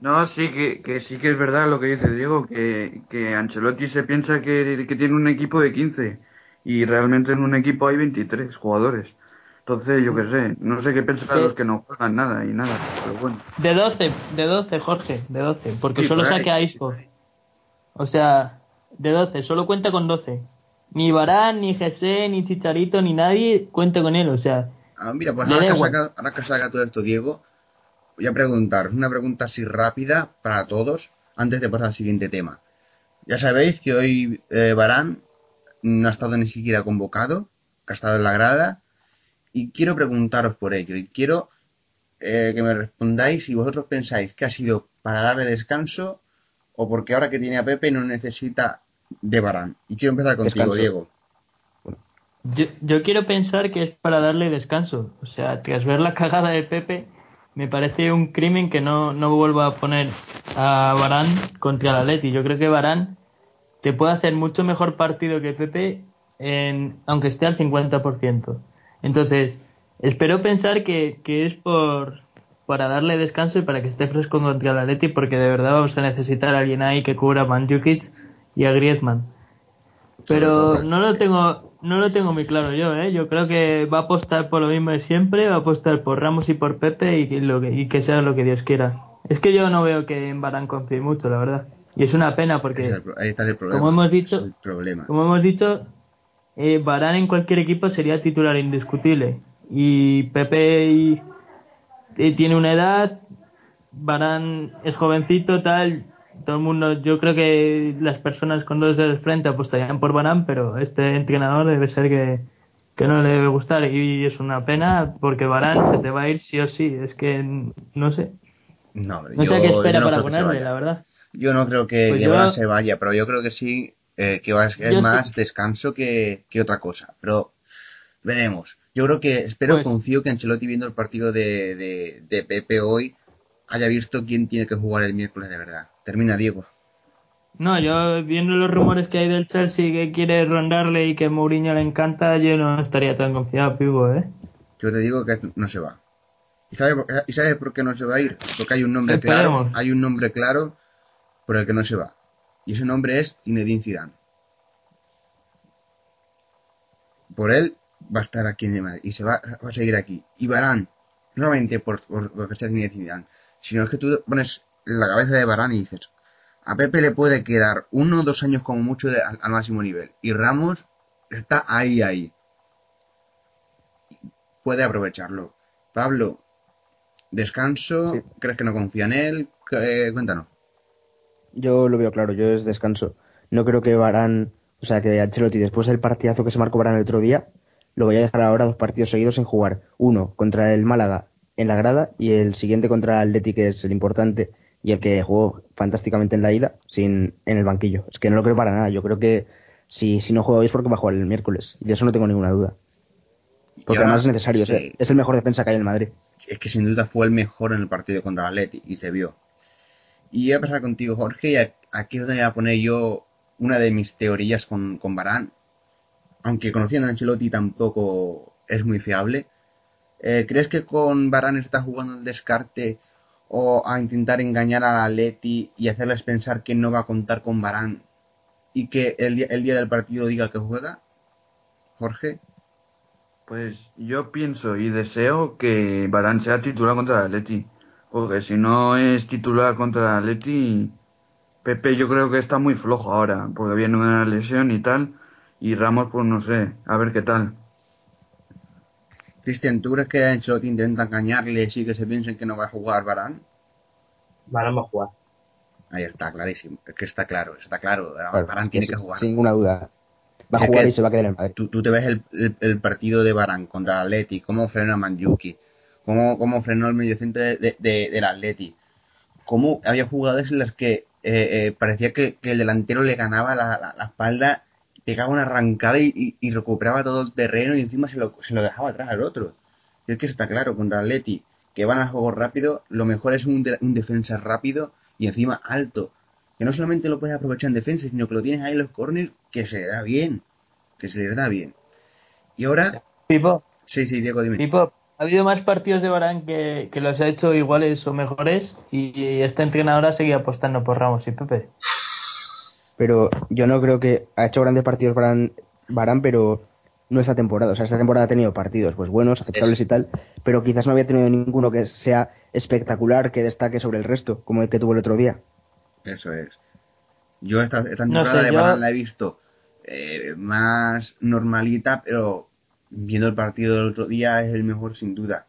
No, sí, que, que sí que es verdad lo que dice Diego, que, que Ancelotti se piensa que, que tiene un equipo de 15 y realmente en un equipo hay 23 jugadores. Entonces, yo qué sé, no sé qué pensar Sí. los que no juegan nada y nada, pero bueno. De 12, de 12, Jorge, de 12, porque Sí, solo por a Isco. O sea, de 12, solo cuenta con 12. Ni Barán, ni Jesse, ni Chicharito, ni nadie cuenta con él, o sea, Ah, mira, pues ahora que, saca, ahora que todo esto, Diego, voy a preguntar una pregunta así rápida para todos antes de pasar al siguiente tema. Ya sabéis que hoy eh, Barán no ha estado ni siquiera convocado, que ha estado en la grada, y quiero preguntaros por ello. Y quiero eh, que me respondáis si vosotros pensáis que ha sido para darle descanso o porque ahora que tiene a Pepe no necesita de Barán. Y quiero empezar contigo, Descanso. Diego. Yo, yo quiero pensar que es para darle descanso. O sea, tras ver la cagada de Pepe, me parece un crimen que no, no vuelva a poner a Barán contra el Atleti. Yo creo que Barán te puede hacer mucho mejor partido que Pepe, en, aunque esté al 50%. Entonces, espero pensar que, que es por para darle descanso y para que esté fresco contra el Atleti, porque de verdad vamos a necesitar a alguien ahí que cubra a Mandzukic y a Griezmann. Pero no lo tengo no lo tengo muy claro yo, ¿eh? Yo creo que va a apostar por lo mismo de siempre, va a apostar por Ramos y por Pepe y, lo que, y que sea lo que Dios quiera. Es que yo no veo que en Barán confíe mucho, la verdad. Y es una pena porque, Ahí está el problema. como hemos dicho, El problema. como hemos dicho, eh, Varane en cualquier equipo sería titular indiscutible. Y Pepe y- y tiene una edad, Varane es jovencito, tal. Todo el mundo, yo creo que las personas con dos dedos de frente apostarían por Varane, pero este entrenador debe ser que, que no le debe gustar. Y es una pena porque Varane se te va a ir sí o sí. Es que no sé. No, No yo- sé a qué yo espera no para ponerle, la verdad. Yo no creo que, Pues que yo- Varane se vaya, pero yo creo que sí, eh, que va a ser Yo más descanso que, que otra cosa. Pero veremos. Yo creo que, espero, Pues- confío que Ancelotti viendo el partido de, de, de Pepe hoy haya visto quién tiene que jugar el miércoles de verdad. Termina Diego. No, yo viendo los rumores que hay del Chelsea que quiere rondarle y que Mourinho le encanta, yo no estaría tan confiado, Pivo, ¿eh? Yo te digo que no se va. ¿Y sabes por, ¿y sabes por qué no se va a ir? Porque hay un nombre claro, hay un nombre claro por el que no se va. Y ese nombre es Zinedine Zidane. Por él va a estar aquí en el Madrid y se va, va a seguir aquí. Y Barán, no solamente por, por, porque sea Zinedine Zidane, sino es que tú pones la cabeza de Barán y dices, a Pepe le puede quedar uno o dos años como mucho de- al, al máximo nivel. Y Ramos está ahí, ahí. Puede aprovecharlo. Pablo, descanso, Sí. ¿crees que no confía en él? Eh, cuéntanos. Yo lo veo claro, yo es descanso. No creo que Varane, o sea, que Ancelotti después del partidazo que se marcó Varane el otro día, lo vaya a dejar ahora dos partidos seguidos sin jugar. Uno contra el Málaga en la grada y el siguiente contra el Atleti, que es el importante y el que jugó fantásticamente en la ida, sin en el banquillo. Es que no lo creo para nada. Yo creo que si, si no juega hoy es porque va a jugar el miércoles. Y de eso no tengo ninguna duda. Porque ahora, además es necesario. sí. o sea, es el mejor defensa que hay en el Madrid. es que sin duda fue el mejor en el partido contra el Atleti y se vio. Y voy a pasar contigo, Jorge, y aquí voy a poner yo una de mis teorías con, con Barán, aunque conociendo a Ancelotti tampoco es muy fiable. Eh, ¿Crees que con Barán está jugando el descarte o a intentar engañar al Atleti y hacerles pensar que no va a contar con Barán y que el, día- el día del partido diga que juega? Jorge. Pues yo pienso y deseo que Barán sea titular contra el Atleti. Porque si no es titular contra el Atleti, Pepe yo creo que está muy flojo ahora. Porque viene una lesión y tal. Y Ramos, pues no sé, a ver qué tal. Cristian, ¿tú crees que Ancelotti intenta engañarle y que se piensen que no va a jugar Barán? Varane va a jugar. Ahí está, clarísimo. Es que está claro, está claro. Barán tiene que jugar. Sin ninguna duda. Va a jugar y se va a quedar en el Madrid. Tú, tú te ves el, el- el partido de Barán contra el Atleti, cómo frenó a Manjuki, cómo, cómo frenó el mediocentro de, de- de- del Atleti, cómo había jugadas en las que eh, eh, parecía que, que el delantero le ganaba la, la- la espalda, pegaba una arrancada y, y- y recuperaba todo el terreno y encima se lo, se lo dejaba atrás al otro. Y es que está claro, contra el Atleti, que van al juego rápido, lo mejor es un, de- un defensa rápido y encima alto. Que no solamente lo puedes aprovechar en defensa, sino que lo tienes ahí en los corners que se le da bien. Que se le da bien. Y ahora, Pipo, sí, sí, Diego, dime. Pipo, ha habido más partidos de Barán que, que los ha hecho iguales o mejores y esta entrenadora seguía apostando por Ramos y Pepe. Pero yo no creo que ha hecho grandes partidos Barán, Barán, pero no esta temporada. O sea, esta temporada ha tenido partidos pues buenos, aceptables y tal, pero quizás no había tenido ninguno que sea espectacular, que destaque sobre el resto, como el que tuvo el otro día. Eso es. Yo esta, esta No temporada sé, de yo- Varane la he visto eh, más normalita, pero viendo el partido del otro día es el mejor sin duda.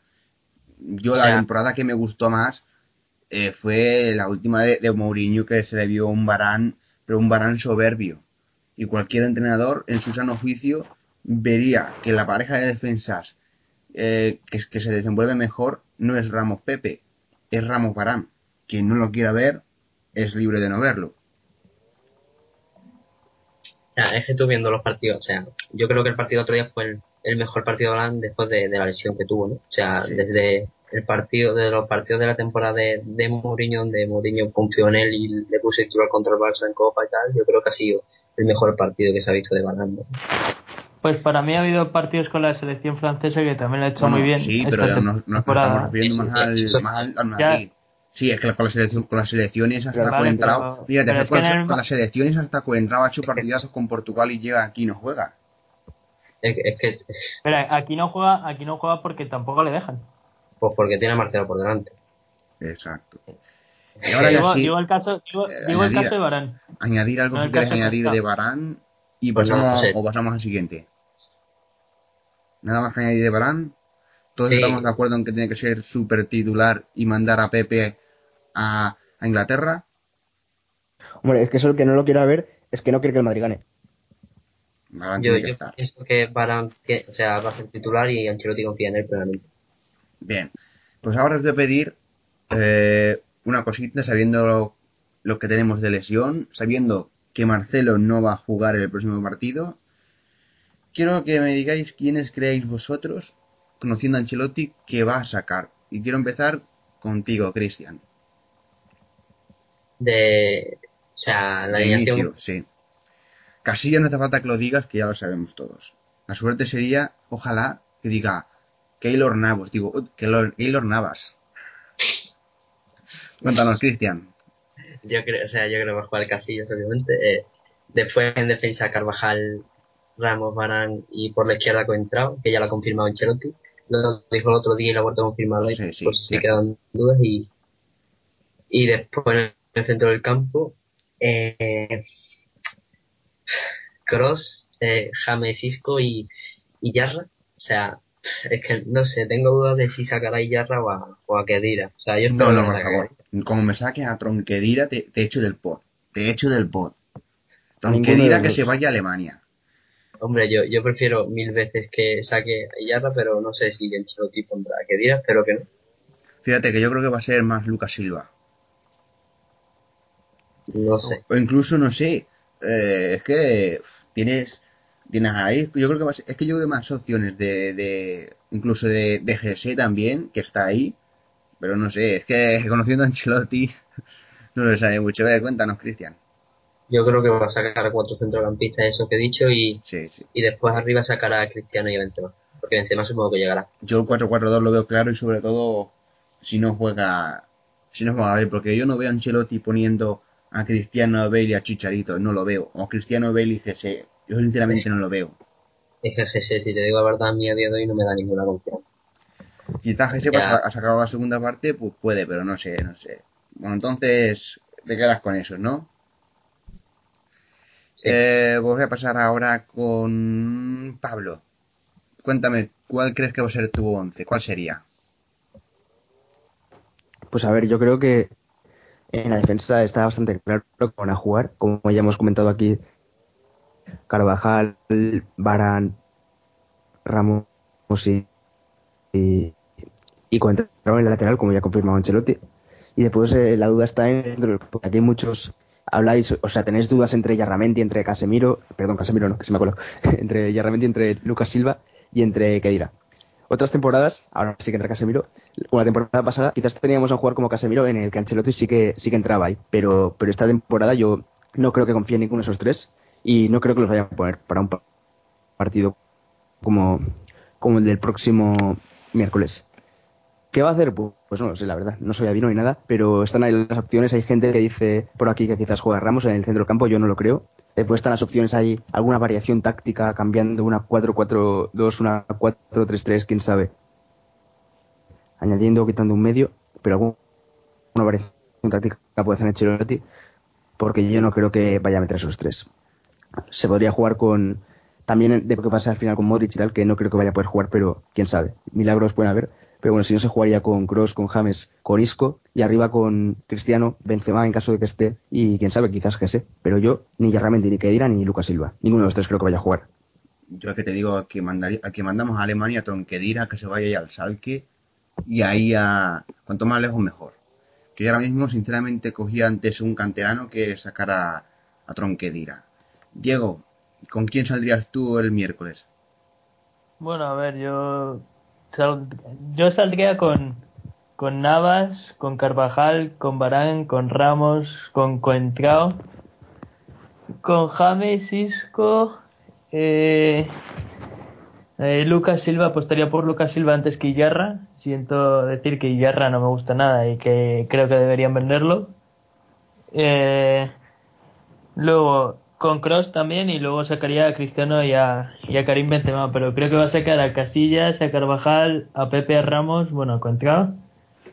Yo O la temporada que me gustó más eh, fue la última de, de Mourinho que se le vio un Barán, pero un Barán soberbio. Y cualquier entrenador en su sano juicio vería que la pareja de defensas eh, que, que se desenvuelve mejor no es Ramos Pepe, es Ramos Barán. Quien no lo quiera ver es libre de no verlo. O sea, es que tú viendo los partidos, o sea, yo creo que el partido otro día fue el, el mejor partido de Haaland después de, de la lesión que tuvo, ¿no? O sea, Sí. desde el partido, de los partidos de la temporada de, de Mourinho, donde Mourinho confió en él y le puso titular contra el Barça en Copa y tal, yo creo que ha sido el mejor partido que se ha visto de Haaland. ¿no? Pues para mí ha habido partidos con la selección francesa que también lo ha hecho Bueno, muy bien. Sí, esta pero nos, nos temporada. estamos refiriendo más al, eso- más al, al Ya. Sí, es que con la selección, con las selecciones hasta Vale, Coentrao, pero- pero es con, el- con las selecciones hasta Coentrao ha hecho partidazos con Portugal y llega aquí y no juega. Es, que- es que, Espera, aquí no juega, aquí no juega porque tampoco le dejan. Pues porque tiene a Marcelo por delante. Exacto. Y ahora ya Digo, sí, digo el caso, digo, eh, digo el añadir- caso de Barán. añadir algo no, que no añadir de Barán y Pues no, pasamos, no sé. o pasamos al siguiente. Nada más que añadir de Barán. Todos Sí. estamos de acuerdo en que tiene que ser super titular y mandar a Pepe a, a Inglaterra. Hombre, es que eso el que no lo quiera ver es que no quiere que el Madrid gane. Barán Yo, tiene que yo estar. pienso que que, o sea, va a ser titular y Ancelotti confía en él plenamente. Bien, pues ahora os voy a pedir eh, una cosita, sabiendo lo, lo que tenemos de lesión, sabiendo que Marcelo no va a jugar el próximo partido. Quiero que me digáis quiénes creéis vosotros, conociendo a Ancelotti, que va a sacar. Y quiero empezar contigo, Cristian. De, o sea, la De alineación sí. Casillas no hace falta que lo digas, que ya lo sabemos todos. La suerte sería, ojalá, que diga Keylor Navas. Digo, "Uy, Keylor, Keylor Navas. Cuéntanos, Cristian. Yo creo, o sea, yo creo a jugar Casillas, obviamente. Eh, después en defensa Carvajal, Ramos, Barán y por la izquierda Coentrao, que ya lo ha confirmado Ancelotti. Lo dijo el otro día y lo ha vuelto a confirmar hoy, Sí, sí, por si sí. quedan dudas. Y, y después en el centro del campo, eh, Cross, eh, James Isco y, y Yarra. O sea, es que no sé, tengo dudas de si sacará a Yarra o a, o a Kedira. O sea, yo No, no, que por favor. Como me saques a Tronquedira, te, te echo del pod. Te echo del pod. Ninguno Tronquedira que se vaya a Alemania. Hombre, yo, yo prefiero mil veces que saque a Yarra, pero no sé si Ancelotti pondrá a Kedira, espero que no. Fíjate que yo creo que va a ser más Lucas Silva. No sé. O incluso, no sé, eh, es que tienes, tienes ahí, yo creo que va a ser- es que yo veo más opciones de, de incluso de, de GS también, que está ahí, pero no sé, es que conociendo a Ancelotti, no lo sabe mucho. A ver, cuéntanos, Cristian. Yo creo que va a sacar a cuatro centrocampistas, eso que he dicho, y, Sí, sí. y después arriba sacará a Cristiano y a Benzema. Porque Benzema supongo que llegará. Yo el 4-4-2 lo veo claro y sobre todo si no juega, si no juega Bale, porque yo no veo a Ancelotti poniendo a Cristiano, a Bale y a Chicharito, no lo veo. O a Cristiano, Bale y GS, yo sinceramente no lo veo. Es que GC, si te digo la verdad, a mí a día de hoy no me da ninguna confianza. Quizás GS ha sacado la segunda parte, pues puede, pero no sé, no sé. Bueno, entonces te quedas con eso, ¿no? Sí. Eh, pues voy a pasar ahora con Pablo. Cuéntame, ¿cuál crees que va a ser tu once? ¿Cuál sería? Pues a ver, yo creo que en la defensa está bastante claro que van a jugar, como ya hemos comentado aquí, Carvajal, Barán, Ramos y, y, y Coentrao en la lateral, como ya ha confirmado Ancelotti. Y después eh, la duda está en campo. Aquí muchos habláis, o sea, tenéis dudas entre Yarramendi, entre Casemiro, perdón, Casemiro no, que se me acuerdo, entre Yarramendi, entre Lucas Silva y entre Kedira. Otras temporadas, ahora sí que entra Casemiro, una temporada pasada quizás teníamos a un jugador como Casemiro en el que Ancelotti sí que sí que entraba ahí, pero pero esta temporada yo no creo que confíe en ninguno de esos tres y no creo que los vayan a poner para un pa- partido como como el del próximo miércoles. ¿Qué va a hacer? Pu- Pues no lo sé, la verdad. No soy adivino ni nada, pero están ahí las opciones. Hay gente que dice por aquí que quizás juega Ramos en el centro del campo, yo no lo creo. Después están las opciones ahí, alguna variación táctica, cambiando una 4-4-2, una 4-3-3, quién sabe. Añadiendo o quitando un medio, pero alguna variación táctica puede hacer Ancelotti, porque yo no creo que vaya a meter esos tres. Se podría jugar con. También de qué pasa al final con Modric y tal, que no creo que vaya a poder jugar, pero quién sabe. Milagros pueden haber. Pero bueno, si no se jugaría con Cross, con James, con Isco y arriba con Cristiano, Benzema en caso de que esté y quién sabe, quizás Gese. Pero yo, ni Yarramendi, ni Kedira, ni Lucas Silva. Ninguno de los tres creo que vaya a jugar. Yo lo que te digo, al que, mandaría, al que mandamos a Alemania, a Tronquedira, que se vaya ya al Salque y ahí a. Cuanto más lejos, mejor. Que yo ahora mismo, sinceramente, cogía antes un canterano que sacar a, a Tronquedira. Diego, ¿con quién saldrías tú el miércoles? Bueno, a ver, yo yo saldría con con Navas, con Carvajal, con Barán, con Ramos, con Coentrao, con James, Isco, eh, eh, Lucas Silva, apostaría por Lucas Silva antes que Iyarra. Siento decir que Iyarra no me gusta nada y que creo que deberían venderlo. Eh, luego con Cross también y luego sacaría a Cristiano y a, y a Karim Benzema, pero creo que va a sacar a Casillas, a Carvajal, a Pepe, Ramos, bueno, a Contrao,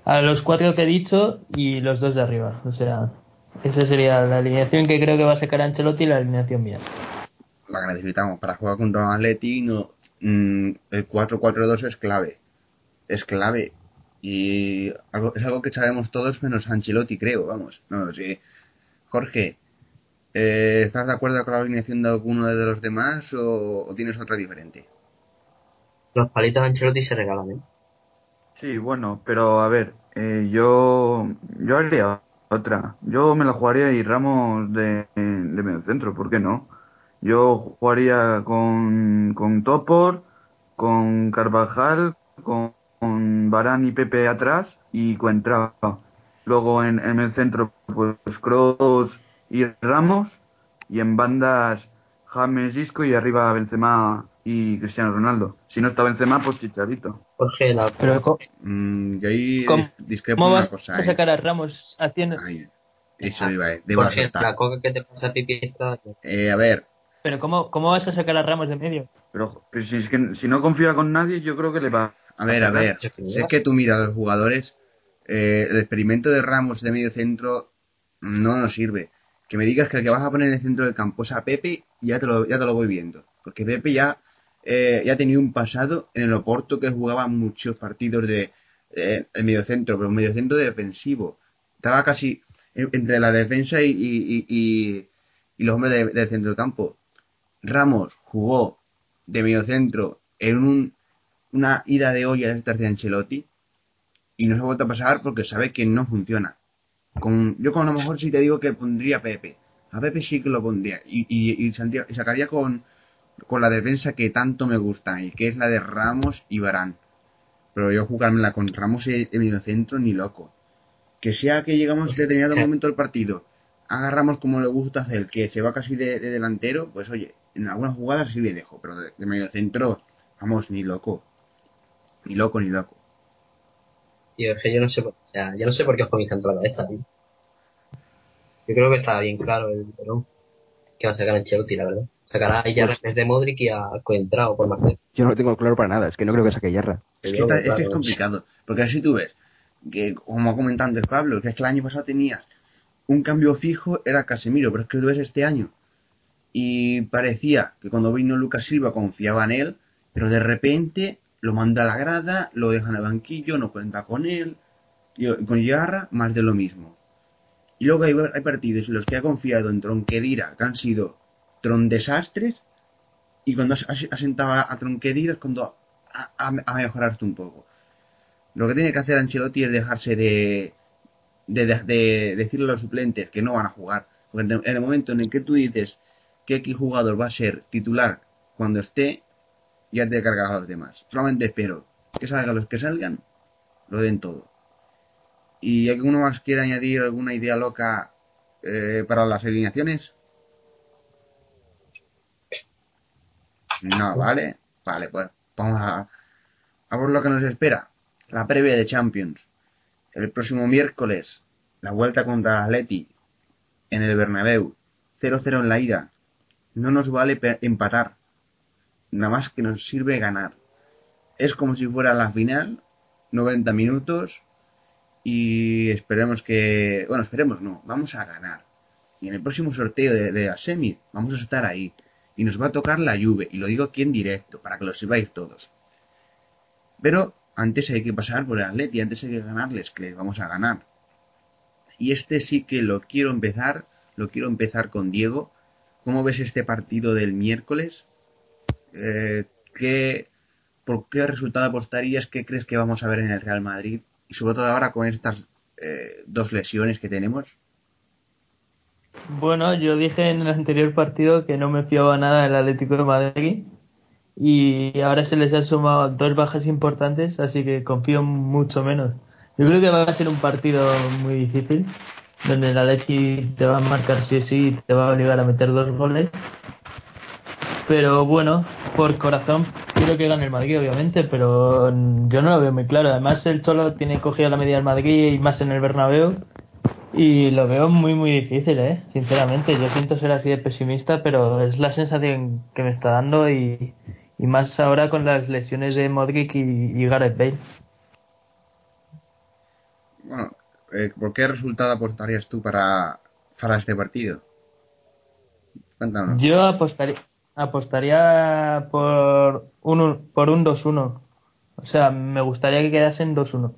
a los cuatro que he dicho y los dos de arriba. O sea, esa sería la alineación que creo que va a sacar Ancelotti y la alineación mía. La que necesitamos para jugar contra un Atleti, no, mm, el 4-4-2 es clave. Es clave. Y algo, es algo que sabemos todos menos Ancelotti, creo, vamos. No sé. Jorge, eh, ¿estás de acuerdo con la alineación de alguno de los demás o, o tienes otra diferente? Los palitos Ancelotti se regalan, ¿eh? Sí, bueno, pero a ver, eh, yo yo haría otra. Yo me la jugaría y Ramos de, de medio centro, ¿por qué no? Yo jugaría con, con Topor, con Carvajal, con, con Varane y Pepe atrás y Coentrao. Luego en, en el centro, pues Kroos y Ramos. Y en bandas, James Isco y arriba Benzema y Cristiano Ronaldo. Si no está Benzema, pues Chicharito. Jorge, la, Pero ¿cómo, Mm, yo ahí ¿Cómo- discrepo cómo una vas cosa. a ¿eh? sacar a Ramos haciendo... Ay, eso iba a, iba a Jorge, soltar. la coca que te pasa pipi está... Eh, a ver, Pero ¿cómo, ¿cómo vas a sacar a Ramos de medio? Pero, pero si, es que, si no confía con nadie, yo creo que le va. a ver, a ver. Si es que tú miras a los jugadores, eh, el experimento de Ramos de medio centro no nos sirve. Que me digas que el que vas a poner en el centro del campo es a Pepe, ya te lo, ya te lo voy viendo. Porque Pepe ya, eh, ya ha tenido un pasado en el Oporto que jugaba muchos partidos de eh, el medio centro, pero un medio centro defensivo. Estaba casi en- entre la defensa y, y, y, los hombres de- del centro del campo. Ramos jugó de medio centro en un, una ida de olla de de Ancelotti y no se ha vuelto a pasar porque sabe que no funciona. Con, yo con a lo mejor sí te digo que pondría a Pepe. A Pepe sí que lo pondría y, y, y sacaría con, con la defensa que tanto me gusta y que es la de Ramos y Barán. Pero yo jugármela con Ramos en en medio centro ni loco. Que sea que llegamos a determinado momento del partido, agarramos como le gusta hacer, que se va casi de, de delantero, pues oye, en algunas jugadas sí le dejo, pero de, de medio centro, vamos, ni loco. Ni loco, ni loco. Tío, es que yo no sé, por- o sea, yo no sé por qué os ponéis tanto la cabeza, tío. Yo creo que está bien claro el pelón que va a sacar Ancelotti, la verdad. Sacará a Iyarra en de Modric y a Coentrao por Marcelo. Yo no lo tengo claro para nada, es que no creo que saque Yarra. Es que, es que es claro, complicado. Porque así tú ves, que como ha comentado antes Pablo, que es que el año pasado tenías un cambio fijo, era Casemiro, pero es que tú ves este año. Y parecía que cuando vino Lucas Silva confiaba en él, pero de repente lo manda a la grada, lo deja en el banquillo, no cuenta con él. Y con Yarra, más de lo mismo. Y luego hay, partidos en los que ha confiado en Tronquedira, que han sido tron desastres, y cuando has sentado a, Tronquedira es cuando ha, ha, ha mejorado un poco. Lo que tiene que hacer Ancelotti es dejarse de, de, de- de decirle a los suplentes que no van a jugar. Porque en el momento en el que tú dices que X jugador va a ser titular cuando esté, ya te cargas a los demás. Solamente espero que salgan los que salgan, lo den todo. ¿Y alguno más quiere añadir alguna idea loca eh, para las alineaciones? No, ¿vale? Vale, pues vamos a, a lo que nos espera. La previa de Champions. El próximo miércoles, la vuelta contra Atleti en el Bernabéu. 0-0 en la ida. No nos vale empatar. Nada más que nos sirve ganar. Es como si fuera la final, 90 minutos, y esperemos que... Bueno, esperemos no, vamos a ganar. Y en el próximo sorteo de, de la semi vamos a estar ahí. Y nos va a tocar la Juve, y lo digo aquí en directo, para que lo sepáis todos. Pero antes hay que pasar por el Atleti, antes hay que ganarles, que vamos a ganar. Y este sí que lo quiero empezar, lo quiero empezar con Diego. ¿Cómo ves este partido del miércoles? Eh, ¿qué, ¿Por qué resultado apostarías? ¿Qué crees que vamos a ver en el Real Madrid? Y sobre todo ahora con estas eh, dos lesiones que tenemos. Bueno, yo dije en el anterior partido que no me fiaba nada del Atlético de Madrid y ahora se les han sumado dos bajas importantes, así que confío mucho menos. Yo creo que va a ser un partido muy difícil, donde la Atleti te va a marcar sí o sí y te va a obligar a meter dos goles. Pero bueno, por corazón quiero que gane el Madrid, obviamente, pero yo no lo veo muy claro. Además, el Cholo tiene cogido la medida del Madrid y más en el Bernabéu. Y lo veo muy, muy difícil, ¿eh? Sinceramente, yo siento ser así de pesimista, pero es la sensación que me está dando y, y más ahora con las lesiones de Modric y, y Gareth Bale. Bueno, eh, ¿por qué resultado apostarías tú para, para este partido? Cuéntanos. Yo apostaría, apostaría por un, por un 2-1. O sea, me gustaría que quedasen 2-1.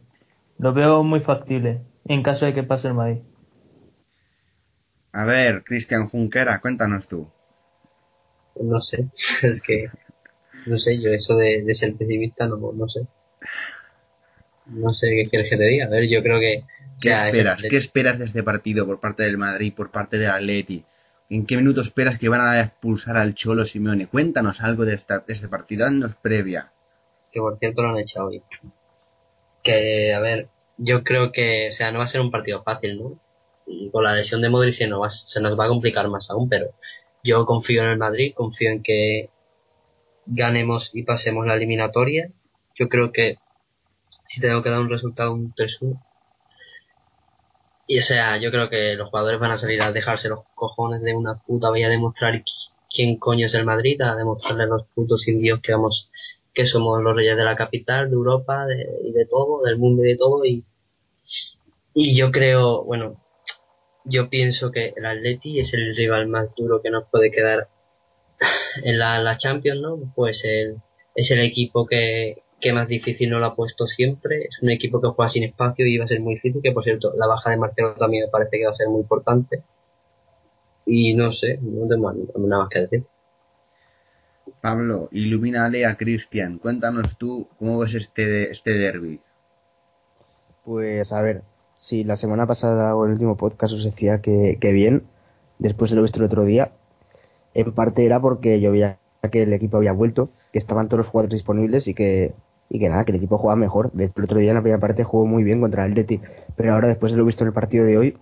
Lo veo muy factible en caso de que pase el Madrid. A ver, Cristian Junquera, cuéntanos tú. No sé, es que no sé, yo eso de, de ser pesimista no, no sé. No sé qué quieres que te diga. A ver, yo creo que. ¿Qué ya, esperas? es- ¿Qué esperas de este partido por parte del Madrid, por parte del Atleti? ¿En qué minuto esperas que van a expulsar al Cholo Simeone? Cuéntanos algo de, esta, de este partido, haznos previa. que por cierto lo han echado hoy. Que, a ver, yo creo que, o sea, no va a ser un partido fácil, ¿no? Y con la lesión de Modric se nos, va, se nos va a complicar más aún, pero yo confío en el Madrid, confío en que ganemos y pasemos la eliminatoria. Yo creo que si tengo que dar un resultado, un 3-1. Y o sea, yo creo que los jugadores van a salir a dejarse los cojones de una puta vez a demostrar qui- quién coño es el Madrid, a demostrarle a los putos indios que vamos que somos los reyes de la capital, de Europa de, y de todo, del mundo y de todo. Y, y yo creo, bueno, yo pienso que el Atleti es el rival más duro que nos puede quedar en la, la Champions, ¿no? Pues el, es el equipo que, que más difícil no lo ha puesto siempre. Es un equipo que juega sin espacio y va a ser muy difícil. Que por cierto, la baja de Marcelo también me parece que va a ser muy importante. Y no sé, no tengo nada más que decir. Pablo, ilumínale a Cristian. Cuéntanos tú cómo ves este, este derby. Pues a ver, si la semana pasada o el último podcast os decía que, que bien, después de lo visto el otro día, en parte era porque yo veía que el equipo había vuelto, que estaban todos los jugadores disponibles y que, y que nada, que el equipo jugaba mejor. El otro día en la primera parte jugó muy bien contra el Atleti, pero ahora después de lo visto en el partido de hoy,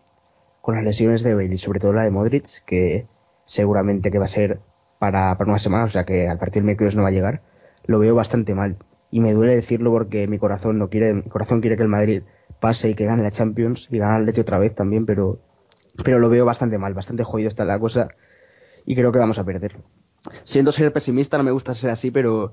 con las lesiones de Bale y sobre todo la de Modric, que seguramente que va a ser para, para una semana, o sea que al partido del miércoles no va a llegar, lo veo bastante mal. Y me duele decirlo porque mi corazón no quiere, mi corazón quiere que el Madrid pase y que gane la Champions y gane el Atleti otra vez también, pero, pero lo veo bastante mal, bastante jodido está la cosa y creo que vamos a perder. Siendo ser pesimista, no me gusta ser así, pero,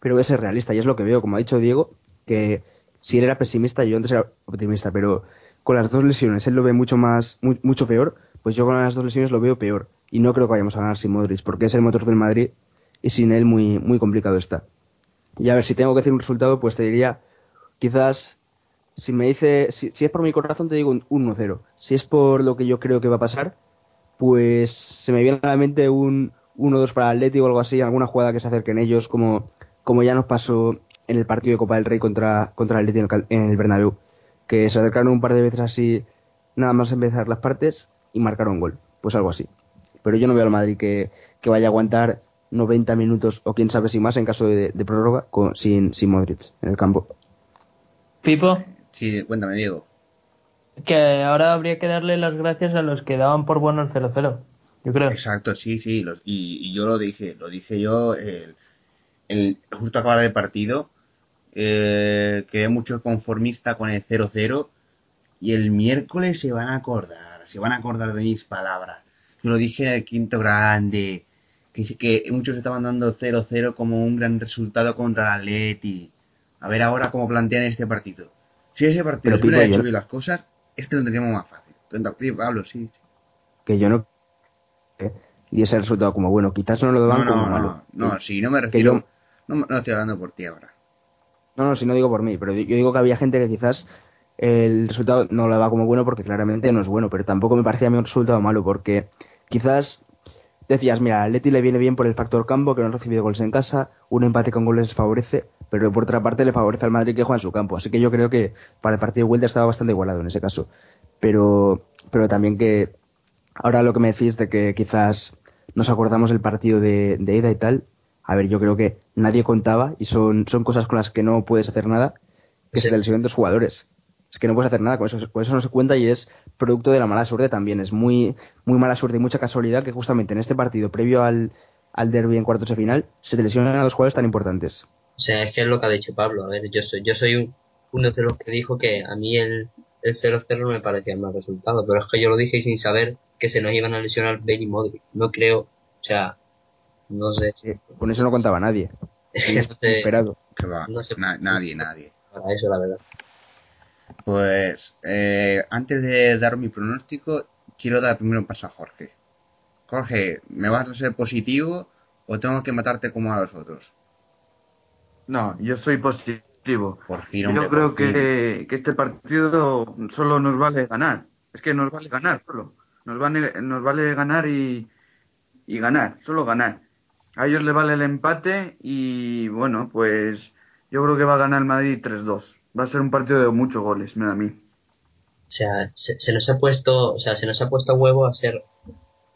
pero voy a ser realista y es lo que veo, como ha dicho Diego, que si él era pesimista yo antes era optimista, pero con las dos lesiones él lo ve mucho más, mu- mucho peor, pues yo con las dos lesiones lo veo peor y no creo que vayamos a ganar sin Modric, porque es el motor del Madrid y sin él muy, muy complicado está. Y a ver, si tengo que decir un resultado, pues te diría, quizás, si me dice, si, si es por mi corazón, te digo un 1-0. Si es por lo que yo creo que va a pasar, pues se me viene a la mente un 1-2 para el Atleti o algo así, alguna jugada que se acerquen ellos, como, como ya nos pasó en el partido de Copa del Rey contra, contra el en el, Cal- en el Bernabéu, que se acercaron un par de veces así, nada más empezar las partes y marcaron gol, pues algo así. Pero yo no veo al Madrid que, que vaya a aguantar 90 minutos o quién sabe si más en caso de, de prórroga con, sin, sin Modric en el campo. Pipo, Sí, cuéntame, Diego. que ahora habría que darle las gracias a los que daban por bueno el 0-0. Yo creo. Exacto, sí, sí. los- y, y yo lo dije, lo dije yo el, el- justo acabar el partido. Eh, quedé mucho conformista con el 0-0 y el miércoles se van a acordar, se van a acordar de mis palabras. Yo lo dije en el quinto grande, que, sí que muchos estaban dando 0-0 como un gran resultado contra el Atleti. A ver ahora cómo plantean este partido. Si ese partido Pero, se hubiera hecho bien las cosas, este lo tendríamos más fácil. Pablo, sí. Que yo no. eh, Y ese resultado como bueno, quizás no lo daban No, como no, malo. no, no, sí, no me Que refiero. yo- No, no estoy hablando por ti ahora. No, no, si no digo por mí, pero yo digo que había gente que quizás el resultado no lo daba como bueno porque claramente no es bueno, pero tampoco me parecía a mí un resultado malo porque quizás decías, mira, a Leti le viene bien por el factor campo, que no ha recibido goles en casa, un empate con goles les favorece, pero por otra parte le favorece al Madrid que juega en su campo, así que yo creo que para el partido de vuelta estaba bastante igualado en ese caso, pero, pero también que ahora lo que me decís de que quizás nos acordamos del partido de, de ida y tal, a ver, yo creo que nadie contaba y son, son cosas con las que no puedes hacer nada, que se te lesionen dos jugadores. Es que no puedes hacer nada con eso, con eso no se cuenta y es producto de la mala suerte también. Es muy, muy mala suerte y mucha casualidad que justamente en este partido previo al, al derby en cuartos de final se te lesionan a dos jugadores tan importantes. O sea, es que es lo que ha dicho Pablo. A ver, yo soy, yo soy un, uno de los que dijo que a mí el, el 0-0 no me parecía mal resultado, pero es que yo lo dije sin saber que se nos iban a lesionar Bale y Modric. No creo, o sea, no sé. con eso no contaba nadie. no sé, Esperado. Que va, No sé. na- nadie, nadie. para eso, la verdad. Pues eh, antes de dar mi pronóstico, quiero dar primero un paso a Jorge. Jorge, ¿me vas a ser positivo o tengo que matarte como a los otros? No, yo soy positivo. Por fin, hombre, Yo creo por fin. que, que este partido solo nos vale ganar. Es que nos vale ganar solo. Nos vale, nos vale ganar y, y ganar, solo ganar. A ellos le vale el empate y bueno, pues yo creo que va a ganar el Madrid 3-2. Va a ser un partido de muchos goles, me da a mí. O sea, se, se nos ha puesto, o sea, se nos ha puesto a huevo a ser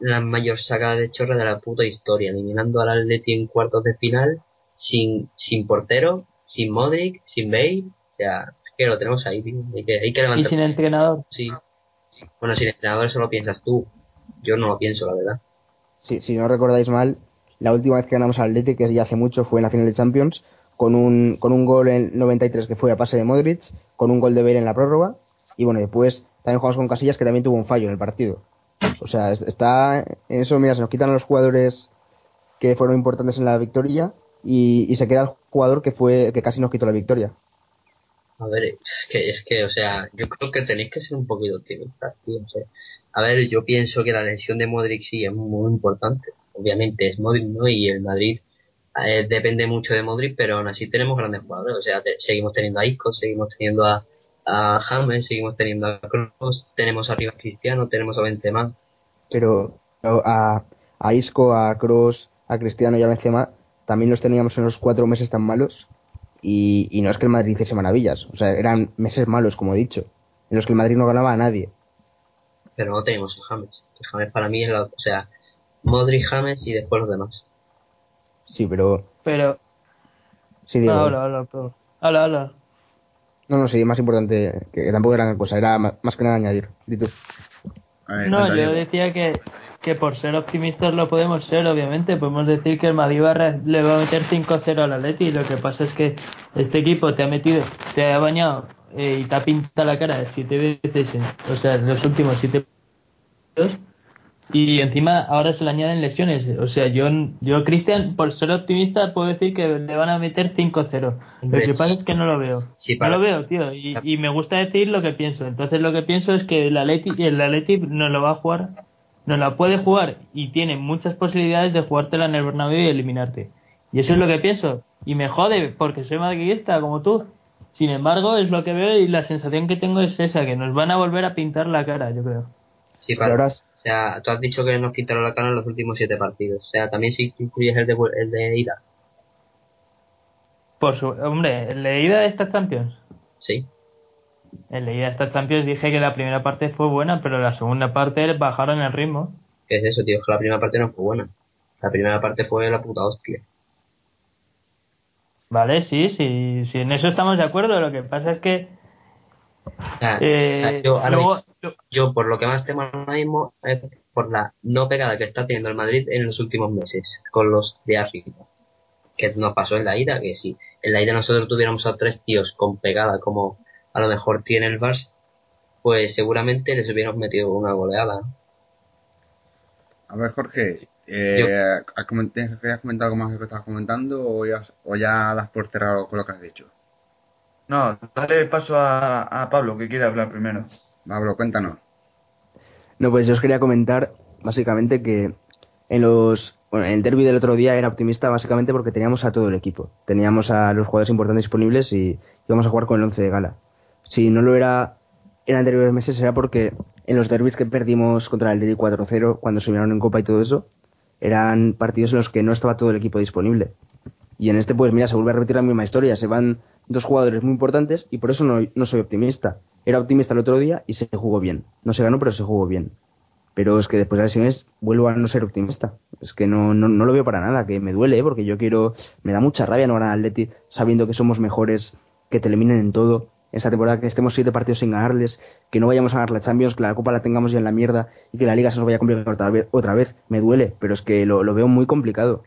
la mayor saga de chorra de la puta historia, eliminando al Atleti en cuartos de final sin, sin portero, sin Modric, sin Bale, o sea, es que lo tenemos ahí, tío. Hay que, hay que Y levantar. sin entrenador. Sí. Bueno, sin entrenador eso lo piensas tú. Yo no lo pienso, la verdad. Si, si no recordáis mal, la última vez que ganamos al Athletic, que ya hace mucho, fue en la final de Champions, con un, con un gol en 93 que fue a pase de Modric, con un gol de Bale en la prórroga, y bueno, después también jugamos con Casillas, que también tuvo un fallo en el partido. O sea, es- está en eso, mira, se nos quitan a los jugadores que fueron importantes en la victoria, y, se queda el jugador que fue que casi nos quitó la victoria. A ver, es que, es que, o sea, yo creo que tenéis que ser un poquito optimistas, tío. o sea. a ver, yo pienso que la lesión de Modric sí es muy importante. Obviamente es Modric, ¿no? Y el Madrid eh, depende mucho de Modric, pero aún así tenemos grandes jugadores. O sea, te- seguimos teniendo a Isco, seguimos teniendo a, a James, seguimos teniendo a Kroos, tenemos arriba a Cristiano, tenemos a Benzema. pero a, a Isco, a Kroos, a Cristiano y a Benzema también los teníamos en los cuatro meses tan malos y, y no es que el Madrid hiciese maravillas, o sea, eran meses malos, como he dicho, en los que el Madrid no ganaba a nadie. pero no tenemos a James. James para mí es la, o sea, Modric, James y después los demás. Sí, pero Pero. sí digo, No, habla, habla, pero- habla, habla. no, no, sí, más importante, que, tampoco era gran cosa, era más que nada añadir. Di tú. A ver, No, yo decía que, que por ser optimistas lo podemos ser, obviamente. Podemos decir que el Madrid va a re- le va a meter 5-0 al Atleti. Lo que pasa es que este equipo te ha metido, te ha bañado eh, y te ha pintado la cara siete veces, en- o sea, en los últimos siete partidos. Y encima ahora se le añaden lesiones. O sea, yo, yo Cristian, por ser optimista, puedo decir que le van a meter 5-0. Lo que pasa es que no lo veo. Sí, No lo veo, tío. Y, y me gusta decir lo que pienso. Entonces lo que pienso es que el Atleti, el Atleti nos lo va a jugar, nos la puede jugar y tiene muchas posibilidades de jugártela en el Bernabéu y eliminarte. Y eso es lo que pienso. Y me jode porque soy madridista como tú. Sin embargo, es lo que veo y la sensación que tengo es esa, que nos van a volver a pintar la cara, yo creo. Sí, Pero para, ahora, o sea, tú has dicho que nos quitaron la cara en los últimos siete partidos. O sea, también si incluyes el de, el de ida. Por su, hombre, en la ida de esta Champions. Sí. En la ida de esta Champions dije que la primera parte fue buena, pero la segunda parte bajaron el ritmo. ¿Qué es eso, tío? Es que la primera parte no fue buena. La primera parte fue la puta hostia. Vale, sí, sí, sí, en eso estamos de acuerdo. Lo que pasa es que Eh, yo, ahora luego, mismo- yo por lo que más temo ahora mismo es por la no pegada que está teniendo el Madrid en los últimos meses con los de arriba. Que nos pasó en la ida, que si en la ida nosotros tuviéramos a tres tíos con pegada como a lo mejor tiene el Barça, pues seguramente les hubiéramos metido una goleada. A ver, Jorge, eh, ¿has coment- ¿querías comentar algo más de lo que estabas comentando o ya, o ya das por cerrado con lo que has dicho? No, dale paso a, a Pablo, que quiere hablar primero. Pablo, cuéntanos. no, pues yo os quería comentar básicamente que en los bueno, en el derby del otro día era optimista básicamente porque teníamos a todo el equipo. Teníamos a los jugadores importantes disponibles y íbamos a jugar con el 11 de gala. Si no lo era en anteriores meses era porque en los derbis que perdimos contra el Lady 4-0 cuando se unieron en Copa y todo eso, eran partidos en los que no estaba todo el equipo disponible. Y en este, pues mira, se vuelve a repetir la misma historia. Se van dos jugadores muy importantes y por eso no, no soy optimista. Era optimista el otro día y se jugó bien. No se ganó, pero se jugó bien. pero es que después de las lesiones vuelvo a no ser optimista. Es que no, no, no lo veo para nada, que me duele, ¿eh? porque yo quiero, me da mucha rabia no ganar al Atleti sabiendo que somos mejores, que te eliminen en todo. Esta temporada que estemos siete partidos sin ganarles, que no vayamos a ganar la Champions, que la Copa la tengamos ya en la mierda y que la Liga se nos vaya a complicar otra vez, otra vez. Me duele, pero es que lo, lo veo muy complicado.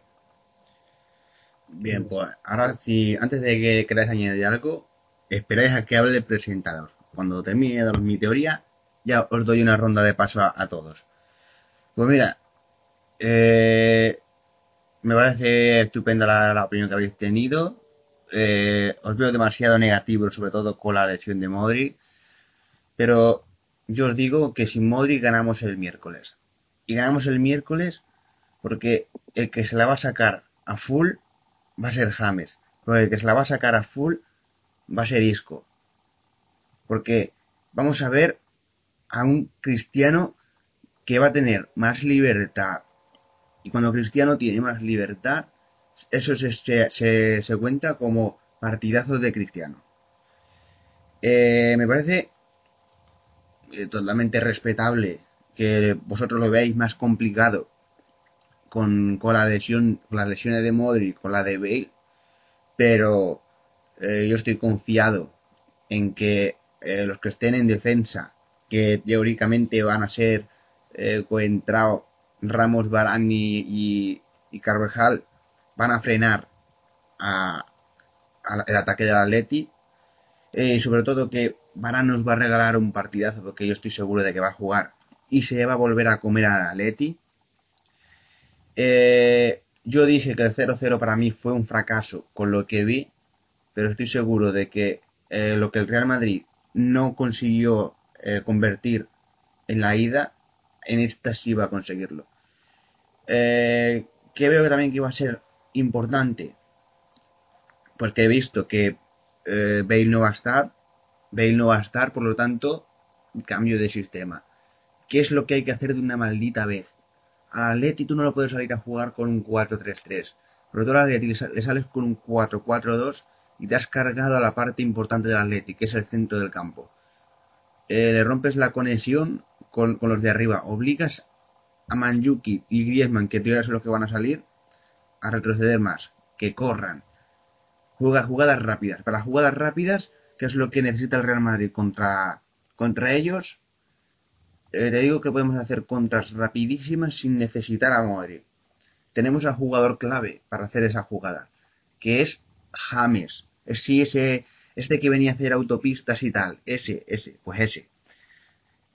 Bien, pues ahora si antes de que queráis añadir algo, esperáis a que hable el presentador. Cuando termine mi teoría, ya os doy una ronda de paso a, todos. Pues mira, eh, me parece estupenda la, la opinión que habéis tenido. Eh, os veo demasiado negativo, sobre todo con la lesión de Modric. Pero yo os digo que sin Modric ganamos el miércoles. Y ganamos el miércoles porque el que se la va a sacar a full va a ser James. Pero el que se la va a sacar a full va a ser Isco. Porque vamos a ver a un cristiano que va a tener más libertad. Y cuando Cristiano tiene más libertad, eso se, se, se, cuenta como partidazos de Cristiano. Eh, me parece eh, totalmente respetable que vosotros lo veáis más complicado con, con la lesión, con las lesiones de Modric, con la de Bale, pero eh, yo estoy confiado en que eh, los que estén en defensa, que teóricamente van a ser eh, Ramos, Barán y, y, Carvajal, van a frenar el ataque del Atleti. Eh, sobre todo que Barán nos va a regalar un partidazo, porque yo estoy seguro de que va a jugar y se va a volver a comer al Atleti. Eh, yo dije que el 0-0 para mí fue un fracaso con lo que vi, pero estoy seguro de que eh, lo que el Real Madrid no consiguió eh, convertir en la ida, en esta sí va a conseguirlo. Eh, que veo también que iba a ser importante, pues que he visto que Bale no va a estar, Bale no va a estar, por lo tanto, cambio de sistema. ¿Qué es lo que hay que hacer de una maldita vez? A Atleti tú no lo puedes salir a jugar con un 4-3-3. Pero tú a Atleti le sales con un 4-4-2 y te has cargado a la parte importante del Atleti, que es el centro del campo. Eh, le rompes la conexión con, los de arriba. Obligas a Manjuki y Griezmann, que tú son los que van a salir, a retroceder más, que corran. Juega jugadas rápidas. Para las jugadas rápidas, que es lo que necesita el Real Madrid contra ellos, eh, te digo que podemos hacer contras rapidísimas sin necesitar a Modric. Tenemos al jugador clave para hacer esa jugada, que es James. Es sí, ese, este que venía a hacer autopistas y tal. Ese, ese, pues ese.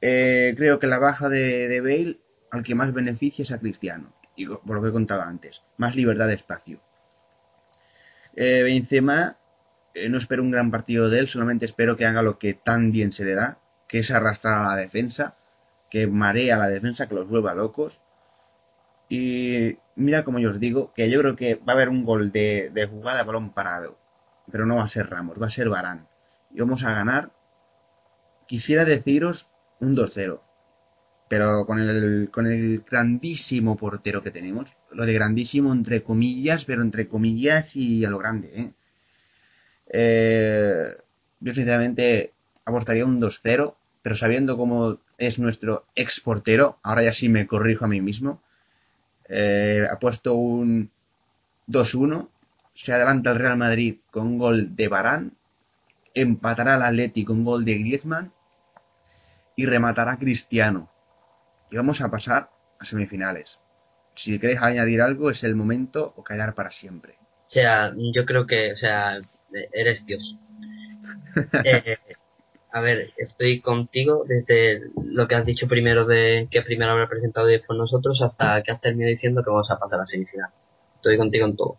Eh, creo que la baja de, de, Bale al que más beneficia es a Cristiano. Y por lo que contaba antes. Más libertad de espacio. Eh, Benzema, eh, no espero un gran partido de él, solamente espero que haga lo que tan bien se le da, que es arrastrar a la defensa, que marea a la defensa, que los vuelva locos. Y mira como yo os digo, que yo creo que va a haber un gol de, de jugada de balón parado. Pero no va a ser Ramos, va a ser Barán. Y vamos a ganar. Quisiera deciros un 2-0. Pero con el, con el grandísimo portero que tenemos. Lo de grandísimo entre comillas, pero entre comillas y a lo grande. ¿eh? Eh, yo sinceramente apostaría un 2-0. Pero sabiendo cómo es nuestro ex portero, ahora ya sí me corrijo a mí mismo eh, ha puesto un 2-1. Se adelanta el Real Madrid con gol de Barán. Empatará el Atleti con gol de Griezmann. Y rematará Cristiano. Y vamos a pasar a semifinales. Si queréis añadir algo, es el momento o callar para siempre. O sea, yo creo que, o sea, eres Dios. eh, a ver, estoy contigo desde lo que has dicho primero de que primero habrá presentado y después nosotros hasta que has terminado diciendo que vamos a pasar a semifinales. Estoy contigo en todo.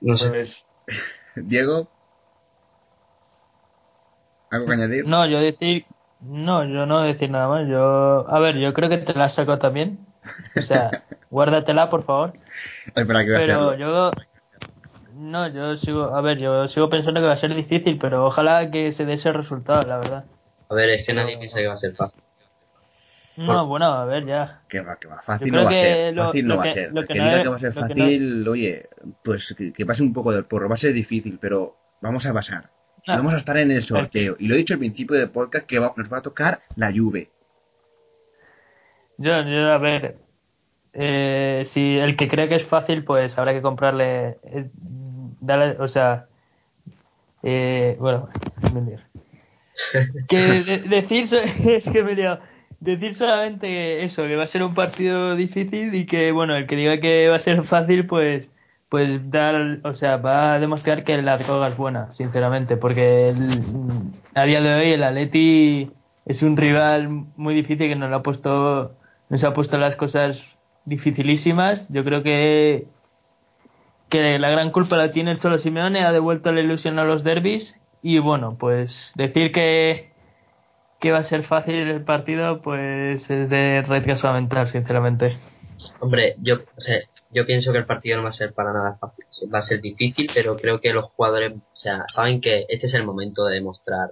No sé. Pues, Diego, ¿algo que añadir? No, yo decir, no, yo no decir nada más. Yo, a ver, yo creo que te la saco también. O sea, guárdatela, por favor. Ay, para que Pero yo, no, yo sigo, a ver, yo sigo pensando que va a ser difícil, pero ojalá que se dé ese resultado, la verdad. A ver, es que nadie piensa que va a ser fácil. No, bueno, a ver, ya. Que va, que va. Fácil no va a ser. Lo, fácil no va a ser. Lo que, que no diga es, que va a ser fácil, no... oye, pues que, que, pase un poco del porro. Va a ser difícil, pero vamos a pasar. No. Vamos a estar en el sorteo. Y lo he dicho al principio del podcast que va, nos va a tocar la Juve. Yo, yo a ver, eh, si el que cree que es fácil, pues habrá que comprarle, eh, darle, o sea, eh, bueno, que de- decir es que solamente eso, que va a ser un partido difícil y que bueno, el que diga que va a ser fácil, pues pues dar, o sea, va a demostrar que la droga es buena, sinceramente, porque a día de hoy el Atleti es un rival muy difícil que nos lo ha puesto nos ha puesto las cosas dificilísimas. Yo creo que que la gran culpa la tiene el Cholo Simeone, ha devuelto la ilusión a los derbis y bueno, pues decir que que va a ser fácil el partido, pues es de retraso a mental, sinceramente. Hombre, yo, o sea, yo pienso que el partido no va a ser para nada fácil. Va a ser difícil, pero creo que los jugadores, o sea, saben que este es el momento de demostrar.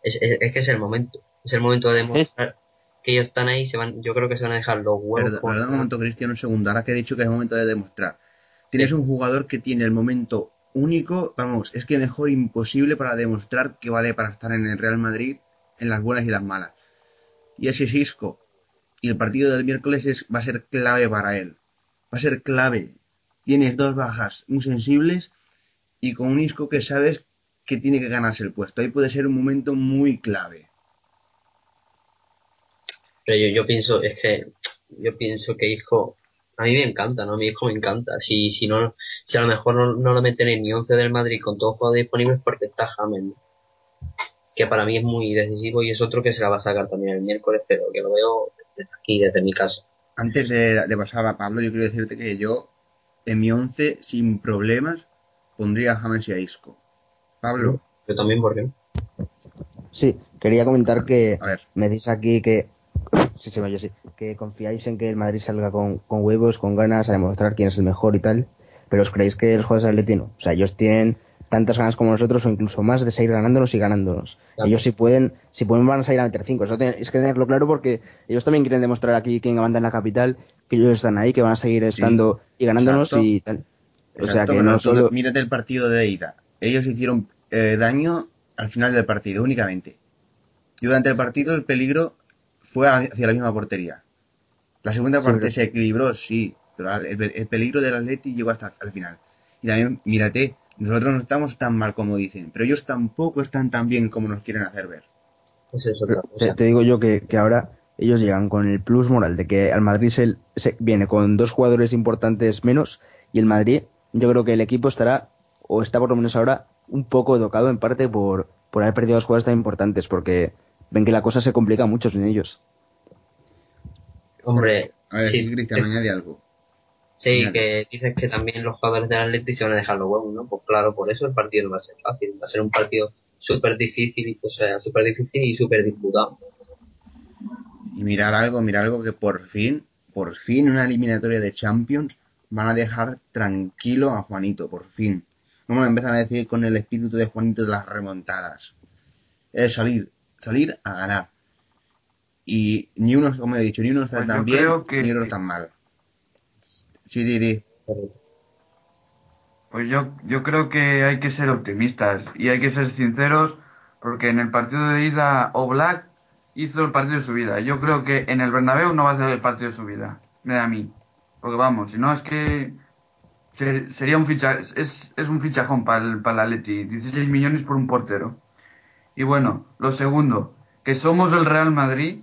Es, es, es que es el momento. Es el momento de demostrar que ellos están ahí. Se van, yo creo que se van a dejar los huevos. Perdón, por- perdón un momento, Cristiano, un segundo. Ahora que he dicho que es el momento de demostrar. Tienes un jugador que tiene el momento único, vamos, es que mejor imposible para demostrar que vale para estar en el Real Madrid en las buenas y las malas. Y ese es Isco. Y el partido del miércoles es, va a ser clave para él. Va a ser clave. Tienes dos bajas muy sensibles y con un Isco que sabes que tiene que ganarse el puesto. Ahí puede ser un momento muy clave. Pero yo, yo pienso, es que yo pienso que hijo, a mí me encanta, ¿no? A mi hijo me encanta. Si, si no, si a lo mejor no, no lo meten en ni 11 del Madrid con todos los jugadores disponibles porque está James, ¿no? que para mí es muy decisivo y es otro que se la va a sacar también el miércoles, pero que lo veo desde aquí, desde mi casa. Antes de, de pasar a Pablo, yo quiero decirte que yo, en mi once, sin problemas, pondría a James y a Isco. Pablo, Yo también, ¿por qué? Sí, quería comentar que a ver, me decís aquí que sí, sí, que confiáis en que el Madrid salga con, con huevos, con ganas a demostrar quién es el mejor y tal, pero os creéis que los jugadores del Atleti no. O sea, ellos tienen tantas ganas como nosotros o incluso más de seguir ganándonos y ganándonos. Claro. Ellos si pueden, si pueden van a salir a meter cinco. Eso ten- es que tenerlo claro porque ellos también quieren demostrar aquí quién manda en la capital, que ellos están ahí, que van a seguir estando y ganándonos exacto. y tal. O sea que no solo mírate el partido de ida. Ellos hicieron eh, daño al final del partido, únicamente. Y durante el partido el peligro fue hacia la misma portería. La segunda Sí, parte pero- se equilibró, sí, pero el, el peligro del Atleti llegó hasta el final. Y también, mírate, nosotros no estamos tan mal como dicen, pero ellos tampoco están tan bien como nos quieren hacer ver. Eso es otra cosa. te, te digo yo que, que ahora ellos llegan con el plus moral de que al Madrid se, se viene con dos jugadores importantes menos y el Madrid, yo creo que el equipo estará, o está por lo menos ahora, un poco tocado en parte por, por haber perdido dos jugadores tan importantes, porque ven que la cosa se complica mucho sin ellos. Hombre, A ver, sí, Cristian, sí. añade algo. Sí, que dices que también los jugadores del Atleti se van a dejar los huevos, ¿no? Pues claro, por eso el partido no va a ser fácil. Va a ser un partido súper difícil, y- o sea, súper difícil y súper disputado. Y mirar algo, mirar algo que por fin, por fin una eliminatoria de Champions van a dejar tranquilo a Juanito, por fin. No me empiezan a decir con el espíritu de Juanito de las remontadas. Es salir, salir a ganar. Y ni uno, como he dicho, ni uno está Pues tan bien, que- ni otro tan mal. Sí, di, di. Pues yo, yo creo que hay que ser optimistas y hay que ser sinceros porque en el partido de ida Oblak hizo el partido de su vida. Yo creo que en el Bernabéu no va a ser el partido de su vida, me da a mí. Porque vamos, si no es que se- sería un ficha, es, es un fichajón para el, para el Atleti, 16 millones por un portero. Y bueno, lo segundo, que somos el Real Madrid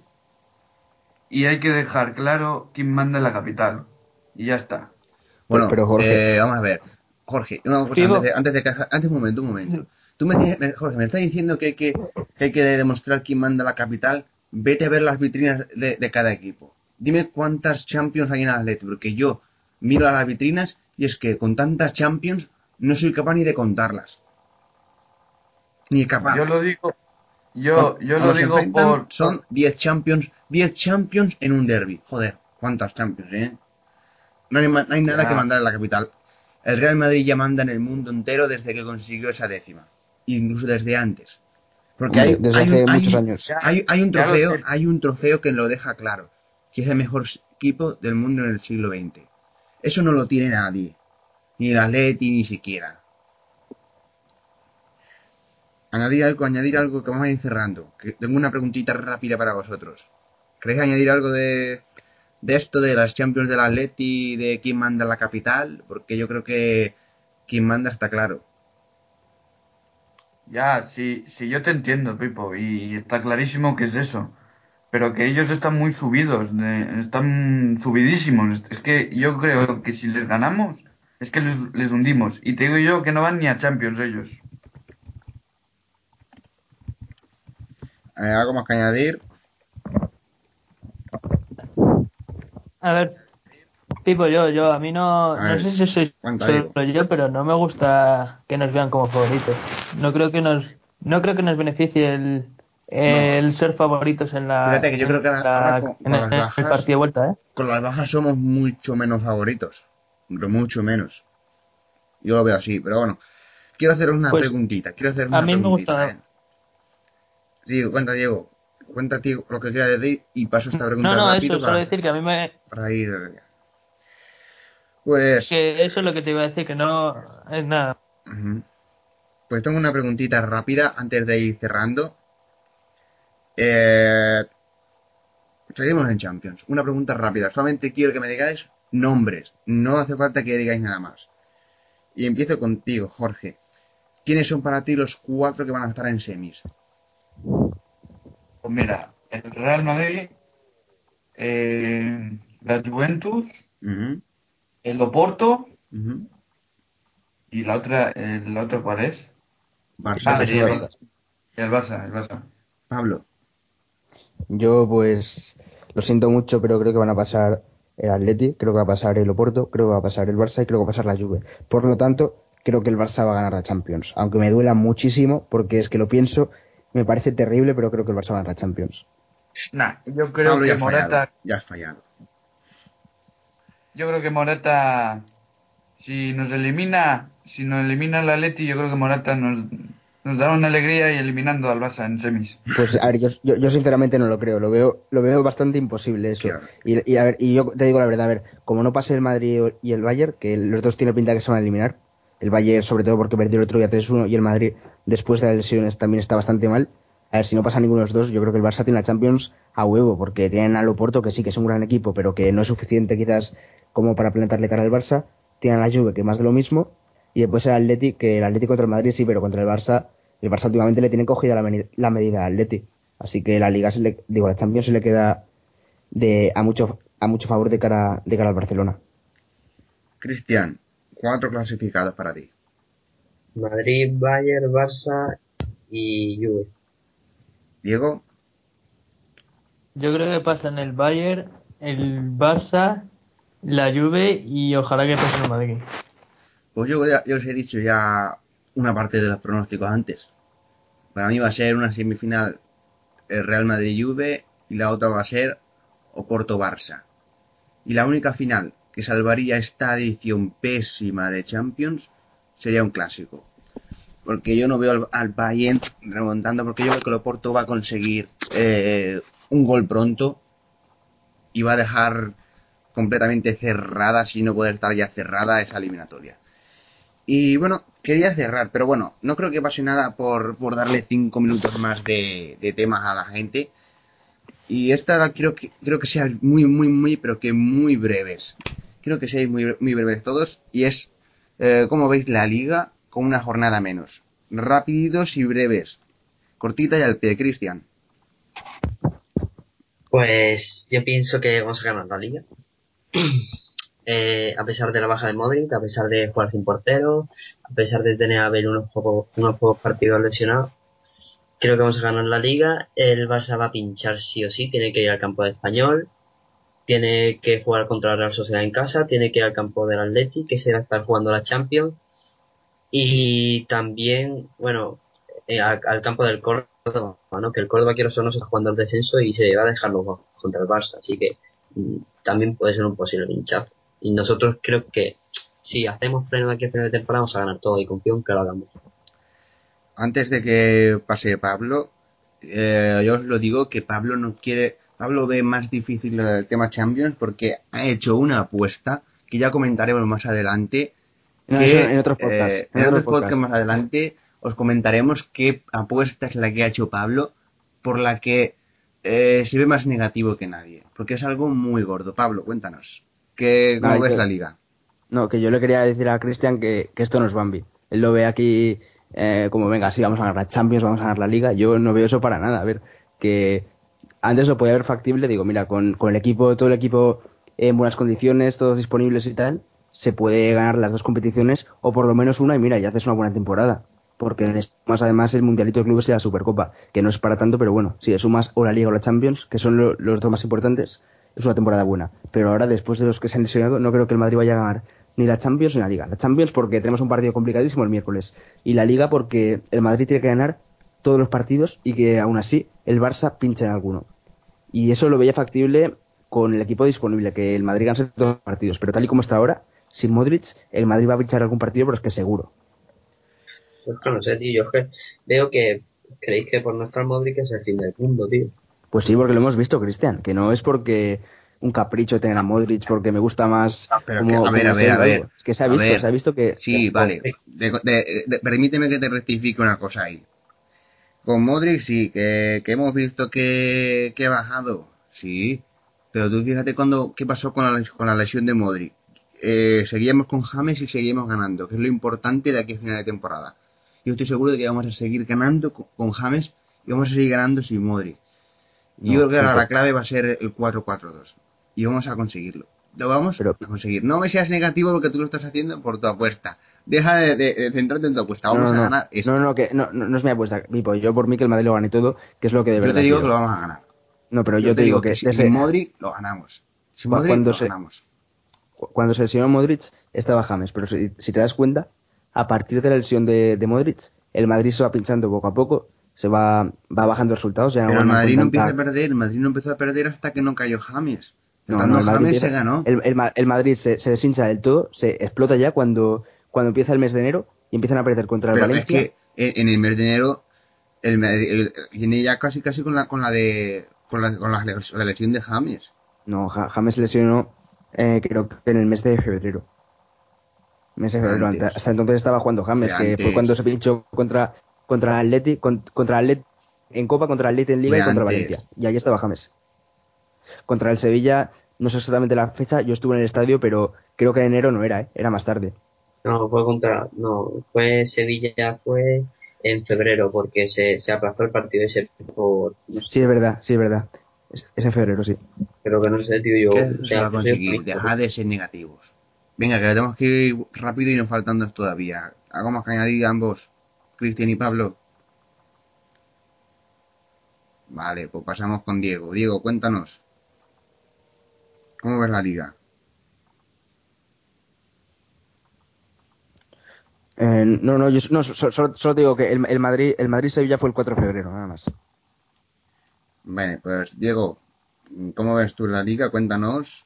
y hay que dejar claro quién manda en la capital. Y ya está. Bueno, pero Jorge- eh, vamos a ver. Jorge, una cosa, antes de, antes de que- antes un momento, un momento. Tú me, tienes- me- Jorge, me estás diciendo que hay que, que hay que demostrar quién manda la capital. Vete a ver las vitrinas de, de cada equipo. Dime cuántas Champions hay en el Atleti, porque yo miro a las vitrinas y es que con tantas Champions no soy capaz ni de contarlas. Ni capaz. Yo lo digo, yo, lo digo por, Son 10 Champions, 10 Champions en un derby. Joder, cuántas Champions, ¿eh? No hay, ma- no hay nada Ya. que mandar en la capital. El Real Madrid ya manda en el mundo entero desde que consiguió esa décima. Incluso desde antes. Porque hay, Desde hay hace un, muchos años. hay- hay un trofeo, hay un trofeo que lo deja claro, que es el mejor equipo del mundo en el siglo XX. Eso no lo tiene nadie, ni el Atleti ni siquiera. Añadir algo, añadir algo que vamos a ir cerrando. Tengo una preguntita rápida para vosotros. ¿Queréis añadir algo de, de esto de las Champions del Atleti, de quién manda la capital, porque yo creo que quien manda está claro. Ya, sí, sí, yo te entiendo, Pipo, y está clarísimo que es eso. Pero que ellos están muy subidos, de- están subidísimos. Es que yo creo que si les ganamos, es que les hundimos. Y te digo yo que no van ni a Champions ellos. Eh, ¿Algo más que añadir? A ver, tipo yo, yo, a mí no, A no sé si soy cuenta, solo Diego. yo, pero no me gusta que nos vean como favoritos. No creo que nos, no creo que nos beneficie el, el ser favoritos en la, Fíjate que yo creo que ahora la- con- en con el, las en el bajas- partido de vuelta, ¿eh? Con las bajas somos mucho menos favoritos. Mucho menos. Yo lo veo así, pero bueno. Quiero hacer una Pues, preguntita. Quiero hacer a mí me preguntita, gusta- ¿eh? Sí, cuenta, Diego. Cuenta, tío, lo que quieras decir y paso esta pregunta No, no, rápido eso, para, decir que a mí me, para ir. Pues. que eso es lo que te iba a decir, que no es nada. Pues tengo una preguntita rápida antes de ir cerrando. Eh, seguimos en Champions. Una pregunta rápida. Solamente quiero que me digáis nombres. No hace falta que digáis nada más. Y empiezo contigo, Jorge. ¿Quiénes son para ti los cuatro que van a estar en semis? Pues mira, el Real Madrid, eh, la Juventus, el Oporto y la otra, el la otra ¿cuál es? Barça, Ah, el Barça. El Barça, el Barça. Pablo. Yo, pues, lo siento mucho, pero creo que van a pasar el Atleti, creo que va a pasar el Oporto, creo que va a pasar el Barça y creo que va a pasar la Juve. Por lo tanto, creo que el Barça va a ganar la Champions. Aunque me duela muchísimo, porque es que lo pienso, me parece terrible, pero creo que el Barça va a la Champions. Nah, yo creo Pablo ya que fallado. Morata, Ya has fallado. yo creo que Morata, si nos elimina, si nos elimina el Atleti, yo creo que Morata nos, nos dará una alegría y eliminando al Barça en semis. Pues, a ver, yo, yo, yo sinceramente no lo creo, lo veo, lo veo bastante imposible eso. Claro. Y, y, a ver, y yo te digo la verdad, a ver, como no pase el Madrid y el Bayern, que los dos tienen pinta que se van a eliminar, el Bayern sobre todo porque perdió el otro día 3-1 y el Madrid después de las lesiones también está bastante mal. A ver, si no pasa ninguno de los dos, yo creo que el Barça tiene la Champions a huevo, porque tienen al Oporto, que sí, que es un gran equipo, pero que no es suficiente quizás como para plantarle cara al Barça. Tienen a la Juve, que más de lo mismo, y después el Atleti, que el Atleti contra el Madrid sí, pero contra el Barça, el Barça últimamente le tiene cogida la, la medida al Atleti. Así que la Liga, se le, digo, la Champions se le queda de a mucho a mucho favor de cara de cara al Barcelona. Cristian, cuatro clasificados para ti. Madrid, Bayern, Barça y Juve. Diego, Yo creo que pasan el Bayern, el Barça, la Juve y ojalá que pase el Madrid. Pues yo, ya, yo os he dicho ya una parte de los pronósticos antes. Para mí va a ser una semifinal el Real Madrid-Juve y la otra va a ser Oporto-Barça. Y la única final que salvaría esta edición pésima de Champions sería un clásico. Porque yo no veo al, al Bayern remontando, porque yo creo que el Oporto va a conseguir eh, un gol pronto y va a dejar completamente cerrada, si no puede estar ya cerrada, esa eliminatoria. Y bueno, quería cerrar, pero bueno, no creo que pase nada por, darle cinco minutos más de, de temas a la gente. Y esta quiero que, quiero que sean muy, muy, muy, pero que muy breves. Quiero que seáis muy, muy breves todos. Y es, eh, como veis, la liga con una jornada menos. Rapiditos y breves. Cortita y al pie, Cristian. Pues yo pienso que vamos a ganar la liga. Eh, a pesar de la baja de Modric, a pesar de jugar sin portero, a pesar de tener a ver unos unos pocos partidos lesionados, creo que vamos a ganar la liga. El Barça va a pinchar sí o sí, tiene que ir al campo de español, tiene que jugar contra la Real Sociedad en casa, tiene que ir al campo del Atleti, que se va a estar jugando la Champions, y también, bueno, eh, al, campo del Córdoba, ¿no? que el Córdoba quiero o no se está jugando el descenso y se va a dejar los contra el Barça, así que mm, también puede ser un posible pinchazo. Y nosotros creo que si hacemos pleno de aquí a final de temporada vamos a ganar todo y confío en que lo hagamos. Antes de que pase Pablo, eh, yo os lo digo que Pablo no quiere. Pablo ve más difícil el tema Champions porque ha hecho una apuesta que ya comentaremos más adelante. No, que, eso en otros podcasts, eh, en en otros otros podcasts más adelante os comentaremos qué apuesta es la que ha hecho Pablo por la que eh, se ve más negativo que nadie, porque es algo muy gordo. Pablo, cuéntanos, ¿qué, ¿cómo Ay, ves que- la liga? No, que yo le quería decir a Cristian que, que esto no es Bambi. Él lo ve aquí eh, como, venga, sí, vamos a ganar la Champions, vamos a ganar la Liga. Yo no veo eso para nada. A ver, que antes lo podía ver factible. Digo, mira, con, con el equipo, todo el equipo en buenas condiciones, todos disponibles y tal, se puede ganar las dos competiciones o por lo menos una y mira, ya haces una buena temporada. Porque sumas además el Mundialito de Clubes y la Supercopa, que no es para tanto, pero bueno, si le sumas o la Liga o la Champions, que son lo- los dos más importantes, es una temporada buena. Pero ahora, después de los que se han lesionado, no creo que el Madrid vaya a ganar ni la Champions ni la Liga. La Champions porque tenemos un partido complicadísimo el miércoles. Y la Liga porque el Madrid tiene que ganar todos los partidos y que aún así el Barça pinche en alguno. Y eso lo veía factible con el equipo disponible, que el Madrid gane todos los partidos. Pero tal y como está ahora, sin Modric, el Madrid va a pinchar algún partido, pero es que seguro. Pues que no sé, tío. Yo es que veo que creéis que por no estar Modric es el fin del mundo, tío. Pues sí, porque lo hemos visto, Cristian, que no es porque un capricho tener a Modric, porque me gusta más. Ah, pero como- que, a ver, a ver, a ver. Es que se ha visto, se ha visto que. Sí, que- vale. De- de- de- permíteme que te rectifique una cosa ahí. Con Modric sí, que, que hemos visto que, que ha bajado. Sí. Pero tú fíjate cuando, qué pasó con la, con la lesión de Modric. Eh, seguíamos con James y seguíamos ganando, que es lo importante de aquí a final de temporada. Yo estoy seguro de que vamos a seguir ganando con, con James y vamos a seguir ganando sin Modric. Y No, yo creo que ahora la clave va a ser el 4-4-2. Y vamos a conseguirlo. Lo vamos Pero- a conseguir. No me seas negativo porque tú lo estás haciendo por tu apuesta. Deja de, de- de centrarte en tu apuesta. Vamos no, no, a ganar esto. No, no, que no, no, no es mi apuesta, Pipo. Yo por mí que el Madrid lo gane todo, que es lo que de yo verdad. te digo quiero. que lo vamos a ganar. No, pero yo, te digo que, si- desde- sin Modric lo ganamos. Cu- Modric cuando lo se- ganamos. cu- cuando se lesionó Modric estaba James, pero si, si te das cuenta, a partir de la lesión de, de Modric, el Madrid se va pinchando poco a poco, se va, va bajando resultados. Ya Pero el Madrid no empieza a perder. El Madrid no empezó a perder hasta que no cayó James. No, Cuando no, el James se ganó. El, el el Madrid se, se deshincha del todo, se explota ya cuando, cuando empieza el mes de enero y empiezan a perder contra el Pero es Valencia. que en, el mes de enero el, el- viene ya casi casi con la con la de con la, con la, la lesión de James. No, Ja- James lesionó eh, creo que en el mes de febrero. Mes de febrero. Antes. Hasta entonces estaba jugando James, que antes. fue cuando se pinchó contra contra Atleti, con- contra Atleti en Copa, contra Atleti en Liga y contra antes. Valencia. Y ahí estaba James. Contra el Sevilla, no sé exactamente la fecha, yo estuve en el estadio, pero creo que en enero no era, ¿eh? era más tarde. No, fue contra. No, fue Sevilla, fue en febrero, porque se, se aplazó el partido ese por. No sé, Sí, es verdad, sí, es verdad. Es, es en febrero, sí. pero que no sé, tío. Yo. que o se sea, conseguir. Dejad de ser negativos. Venga, que tenemos que ir rápido y nos faltan dos todavía. Algo más que añadir ambos, Cristian y Pablo. Vale, pues pasamos con Diego. Diego, cuéntanos. ¿Cómo ves la liga? Eh, no, no, yo no, so- solo, solo digo que el, el Madrid el Madrid Sevilla fue el 4 de febrero, nada más. Bueno, pues Diego, ¿cómo ves tú la liga? Cuéntanos.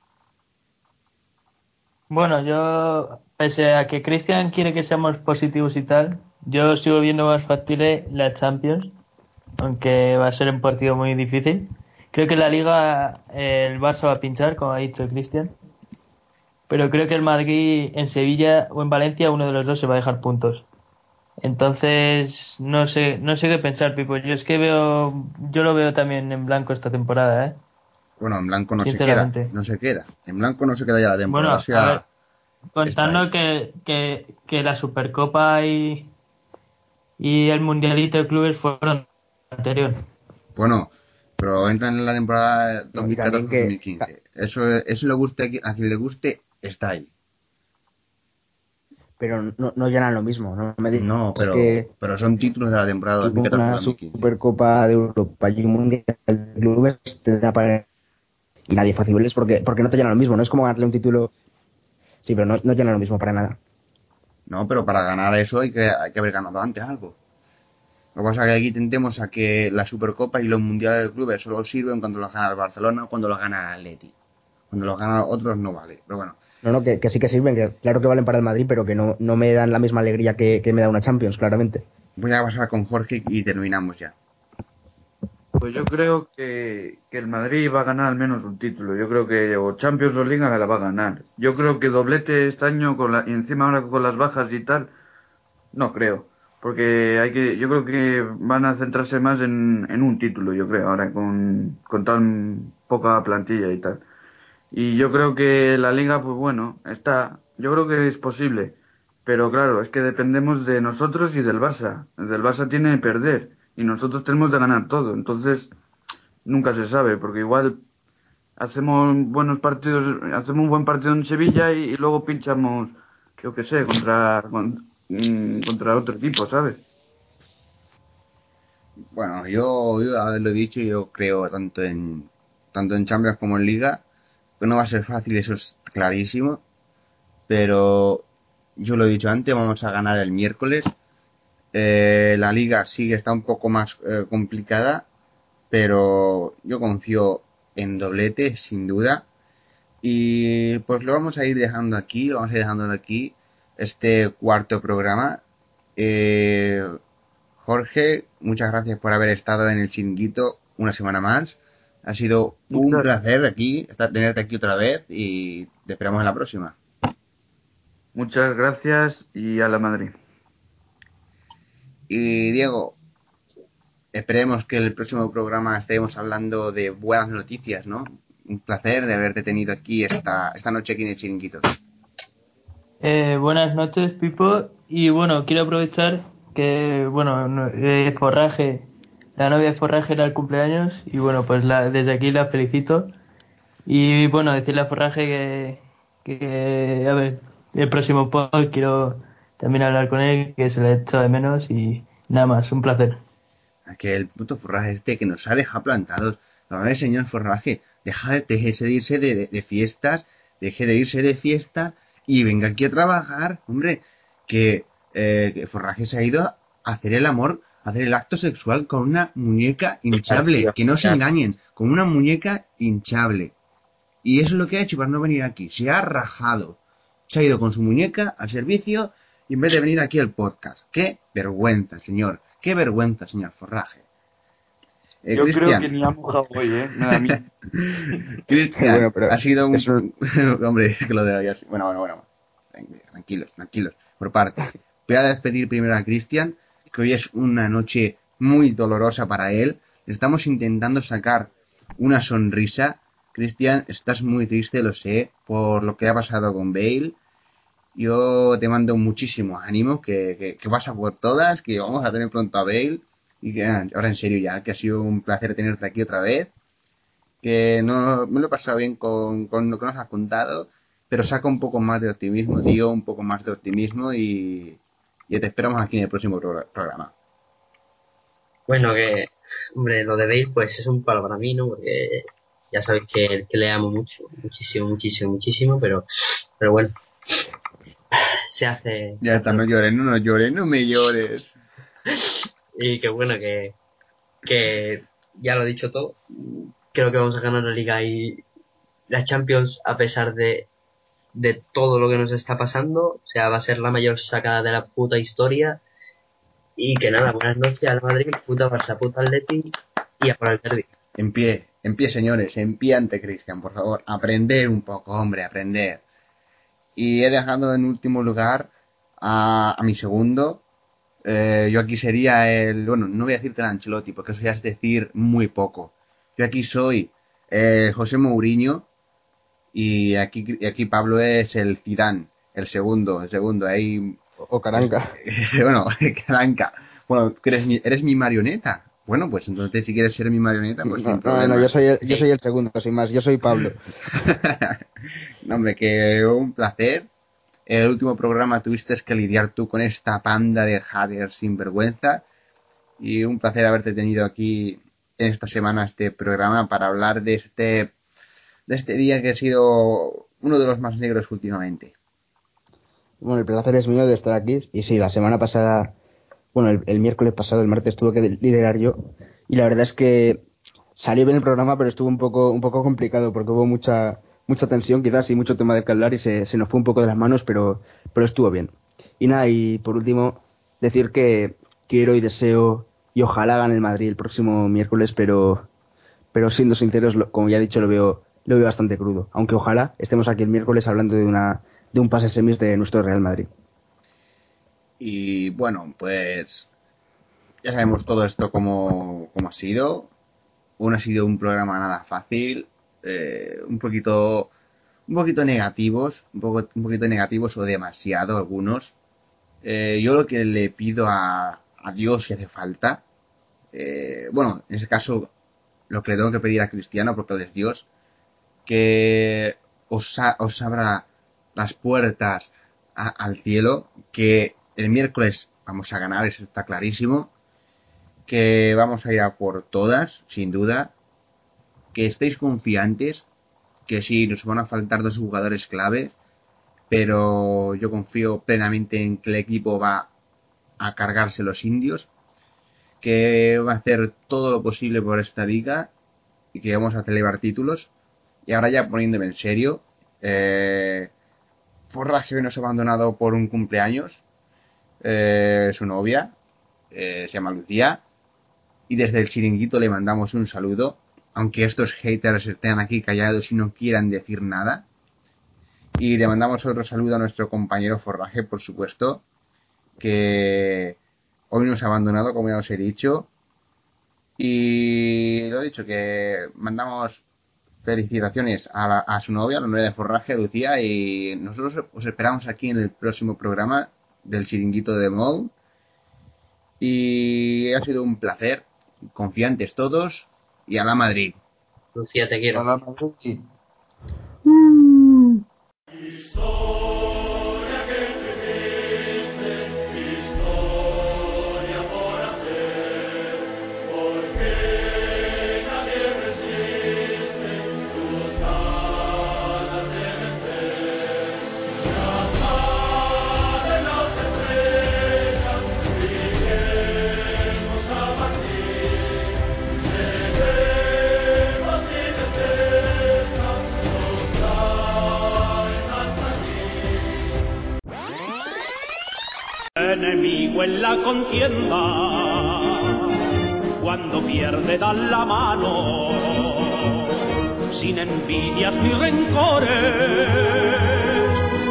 Bueno, yo, pese a que Cristian quiere que seamos positivos y tal, yo sigo viendo más factible la Champions, aunque va a ser un partido muy difícil. Creo que la Liga eh, el Barça va a pinchar, como ha dicho Cristian, pero creo que el Madrid en Sevilla o en Valencia, uno de los dos se va a dejar puntos. Entonces, no sé, no sé qué pensar, Pipo. Yo es que veo, yo lo veo también en blanco esta temporada, ¿eh? Bueno, en blanco no se queda. No se queda. En blanco no se queda ya la temporada. Bueno, o sea, a ver, contando que, que, que la Supercopa y, y el Mundialito de Clubes fueron anterior. Bueno, pero entran en la temporada No, y también 2014-2015. Eso, eso le guste a quien le guste, está ahí. Pero no, no llenan lo mismo, no me digas No, pero, que pero son títulos de la temporada tuvo una 2014-2015. Supercopa de Europa y un Mundial de Clubes te da para... y nadie Cibeles porque, porque no te llenan lo mismo, no es como ganarle un título... Sí, pero no, no llenan lo mismo para nada. No, pero para ganar eso hay que, hay que haber ganado antes algo. Lo que pasa es que aquí tendemos a que la Supercopa y los Mundiales de Clubes solo sirven cuando los gana el Barcelona o cuando los gana el Atleti. Cuando los gana otros no vale. Pero bueno, No, no, que, que sí que sirven, que claro que valen para el Madrid, pero que no, no me dan la misma alegría que, que me da una Champions, claramente. voy a pasar con Jorge y terminamos ya. Pues yo creo que, que el Madrid va a ganar al menos un título. Yo creo que o Champions o Liga la va a ganar. Yo creo que doblete este año con la, y encima ahora con las bajas y tal, no creo. porque hay que, yo creo que van a centrarse más en, en un título, yo creo, ahora con, con tan poca plantilla y tal. Y yo creo que la liga, pues bueno, está, yo creo que es posible, pero claro, es que dependemos de nosotros y del Barça. Del Barça tiene que perder y nosotros tenemos de ganar todo, entonces nunca se sabe, porque igual hacemos buenos partidos, hacemos un buen partido en Sevilla y, luego pinchamos, yo que sé, contra, con- mm, contra otro equipo, ¿sabes? Bueno, yo, yo lo he dicho, yo creo tanto en tanto en Champions como en Liga no va a ser fácil, eso es clarísimo. Pero yo lo he dicho antes, vamos a ganar el miércoles. Eh, la Liga sigue está un poco más eh, complicada, pero yo confío en doblete, sin duda. Y pues lo vamos a ir dejando aquí, vamos a ir dejando aquí, este cuarto programa. Eh, Jorge, muchas gracias por haber estado en el chinguito una semana más. Ha sido un placer aquí, estar, tenerte aquí otra vez y te esperamos en la próxima. Muchas gracias y a la Madrid. Y Diego, esperemos que el próximo programa estemos hablando de buenas noticias, ¿no? Un placer de haberte tenido aquí esta, esta noche aquí en el chiringuito. Eh, buenas noches, Pipo. Y bueno, quiero aprovechar que, bueno, no- eh, Forraje, la novia de Forraje era el cumpleaños y bueno, pues la, desde aquí la felicito. Y bueno, decirle a Forraje que, a ver, el próximo pod quiero también hablar con él, que se le echo de menos y nada más, un placer. Aquel puto forraje este que nos ha dejado plantados. A ver, señor forraje, deja de, déjese de irse de, de- fiestas, deje de irse de fiesta y venga aquí a trabajar. Hombre, que, eh, que forraje se ha ido a hacer el amor, hacer el acto sexual con una muñeca hinchable. Que no se engañen, con una muñeca hinchable. Y eso es lo que ha hecho para no venir aquí. Se ha rajado. Se ha ido con su muñeca al servicio y en vez de venir aquí al podcast. Qué vergüenza, señor. Qué vergüenza, señor Forraje. Eh, Yo creo que ni ha mojado hoy, ¿eh? Me da miedo. Cristian, Bueno, ha sido un... eso- Hombre, es que lo de hoy así. Bueno, bueno, bueno. Tranquilos, tranquilos. Por parte. Voy a despedir primero a Cristian, que hoy es una noche muy dolorosa para él. Estamos intentando sacar una sonrisa. Cristian, estás muy triste, lo sé, por lo que ha pasado con Bale. Yo te mando muchísimo ánimo, que, que, vas a por todas, que vamos a tener pronto a Bale. Y que ah, ahora en serio ya, que ha sido un placer tenerte aquí otra vez. Que no me lo he pasado bien con, con lo que nos has contado, pero saca un poco más de optimismo, tío, un poco más de optimismo y, y te esperamos aquí en el próximo pro- programa. Bueno, que, hombre, lo de Bale, pues es un palo para mí, ¿no? Porque ya sabéis que, que le amo mucho, muchísimo, muchísimo, muchísimo, pero, pero bueno, se hace. Ya está, no llores, no, no llores, no me llores. Y que bueno, que, que ya lo he dicho todo. Creo que vamos a ganar la liga y la Champions a pesar de, de todo lo que nos está pasando. O sea, va a ser la mayor sacada de la puta historia. Y que nada, buenas noches al Madrid, puta Barça, puta Atleti y a por el derbi. En pie, en pie, señores, en pie ante Cristian, por favor. Aprender un poco, hombre, aprender. Y he dejado en último lugar a, mi segundo. Eh, yo aquí sería el. Bueno, no voy a decirte el Ancelotti, porque eso ya es decir muy poco. Yo aquí soy eh, José Mourinho. Y aquí, aquí Pablo es el Zidane, el segundo, el segundo. Ahí O Caranca. bueno, Caranca. Bueno, ¿tú eres mi, eres mi marioneta. Bueno, pues entonces si quieres ser mi marioneta, pues No, no, no, yo soy, el, yo soy el segundo, sin más. Yo soy Pablo. no, hombre, que un placer. El último programa tuviste que lidiar tú con esta panda de haters sin vergüenza. Y un placer haberte tenido aquí en esta semana este programa para hablar de este de este día que ha sido uno de los más negros últimamente. Bueno, el placer es mío de estar aquí. Y sí, la semana pasada, bueno, el, miércoles pasado, el martes, tuve que liderar yo. Y la verdad es que salió bien el programa, pero estuvo un poco, un poco complicado porque hubo mucha, mucha tensión quizás y mucho tema de que hablar y se, se nos fue un poco de las manos, pero, pero estuvo bien. Y nada, y por último, decir que quiero y deseo y ojalá gane el Madrid el próximo miércoles, pero, pero siendo sinceros, como ya he dicho, lo veo, lo veo bastante crudo. Aunque ojalá estemos aquí el miércoles hablando de una de un pase semis de nuestro Real Madrid. Y bueno, pues ya sabemos todo esto como, como ha sido. No ha sido un programa nada fácil, eh, un poquito un poquito negativos, un, poco, un poquito negativos o demasiado algunos. Eh, yo lo que le pido a, a Dios si hace falta, eh, bueno, en ese caso lo que le tengo que pedir a Cristiano, porque él es Dios, que os, os abra las puertas al cielo, que el miércoles vamos a ganar, eso está clarísimo, que vamos a ir a por todas, sin duda, que estéis confiantes, que sí, nos van a faltar dos jugadores clave, pero yo confío plenamente en que el equipo va a cargarse los indios, que va a hacer todo lo posible por esta liga y que vamos a celebrar títulos. Y ahora ya poniéndome en serio, eh, Forraje nos ha abandonado por un cumpleaños, eh, su novia, eh, se llama Lucía, y desde el chiringuito le mandamos un saludo, aunque estos haters estén aquí callados y no quieran decir nada. Y le mandamos otro saludo a nuestro compañero Forraje, por supuesto, que hoy nos ha abandonado, como ya os he dicho. Y lo he dicho, que mandamos felicitaciones a, a su novia, la novia de Forraje, Lucía, y nosotros os esperamos aquí en el próximo programa del chiringuito de Mou. Y ha sido un placer, confiantes todos, y a la Madrid. Lucía, te quiero. A la Madrid, sí. En la contienda, cuando pierde dan la mano, sin envidias ni rencores,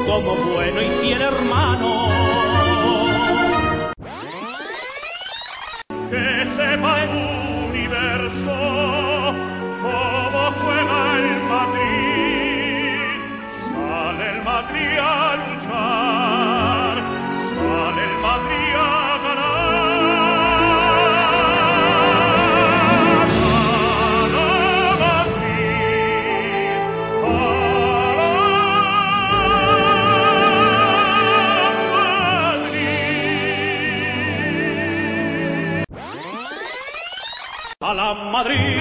como bueno y fiel hermano. Que sepa el universo cómo juega el Madrid, sale el Madrid Madrid,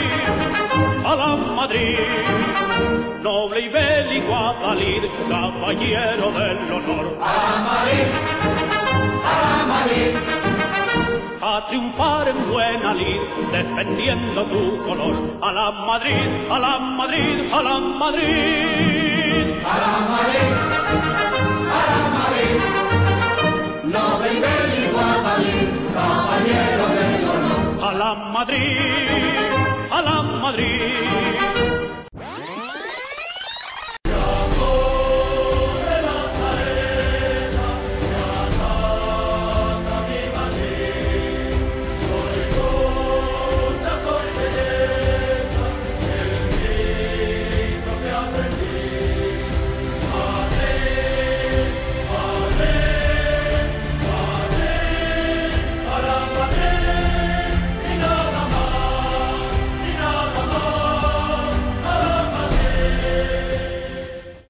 a la Madrid, noble y bélico a salir, caballero del honor. A la Madrid, a la Madrid, a triunfar en buena lid, defendiendo tu color. A la Madrid, a la Madrid, a la Madrid. A la Madrid, la Madrid, a la Madrid,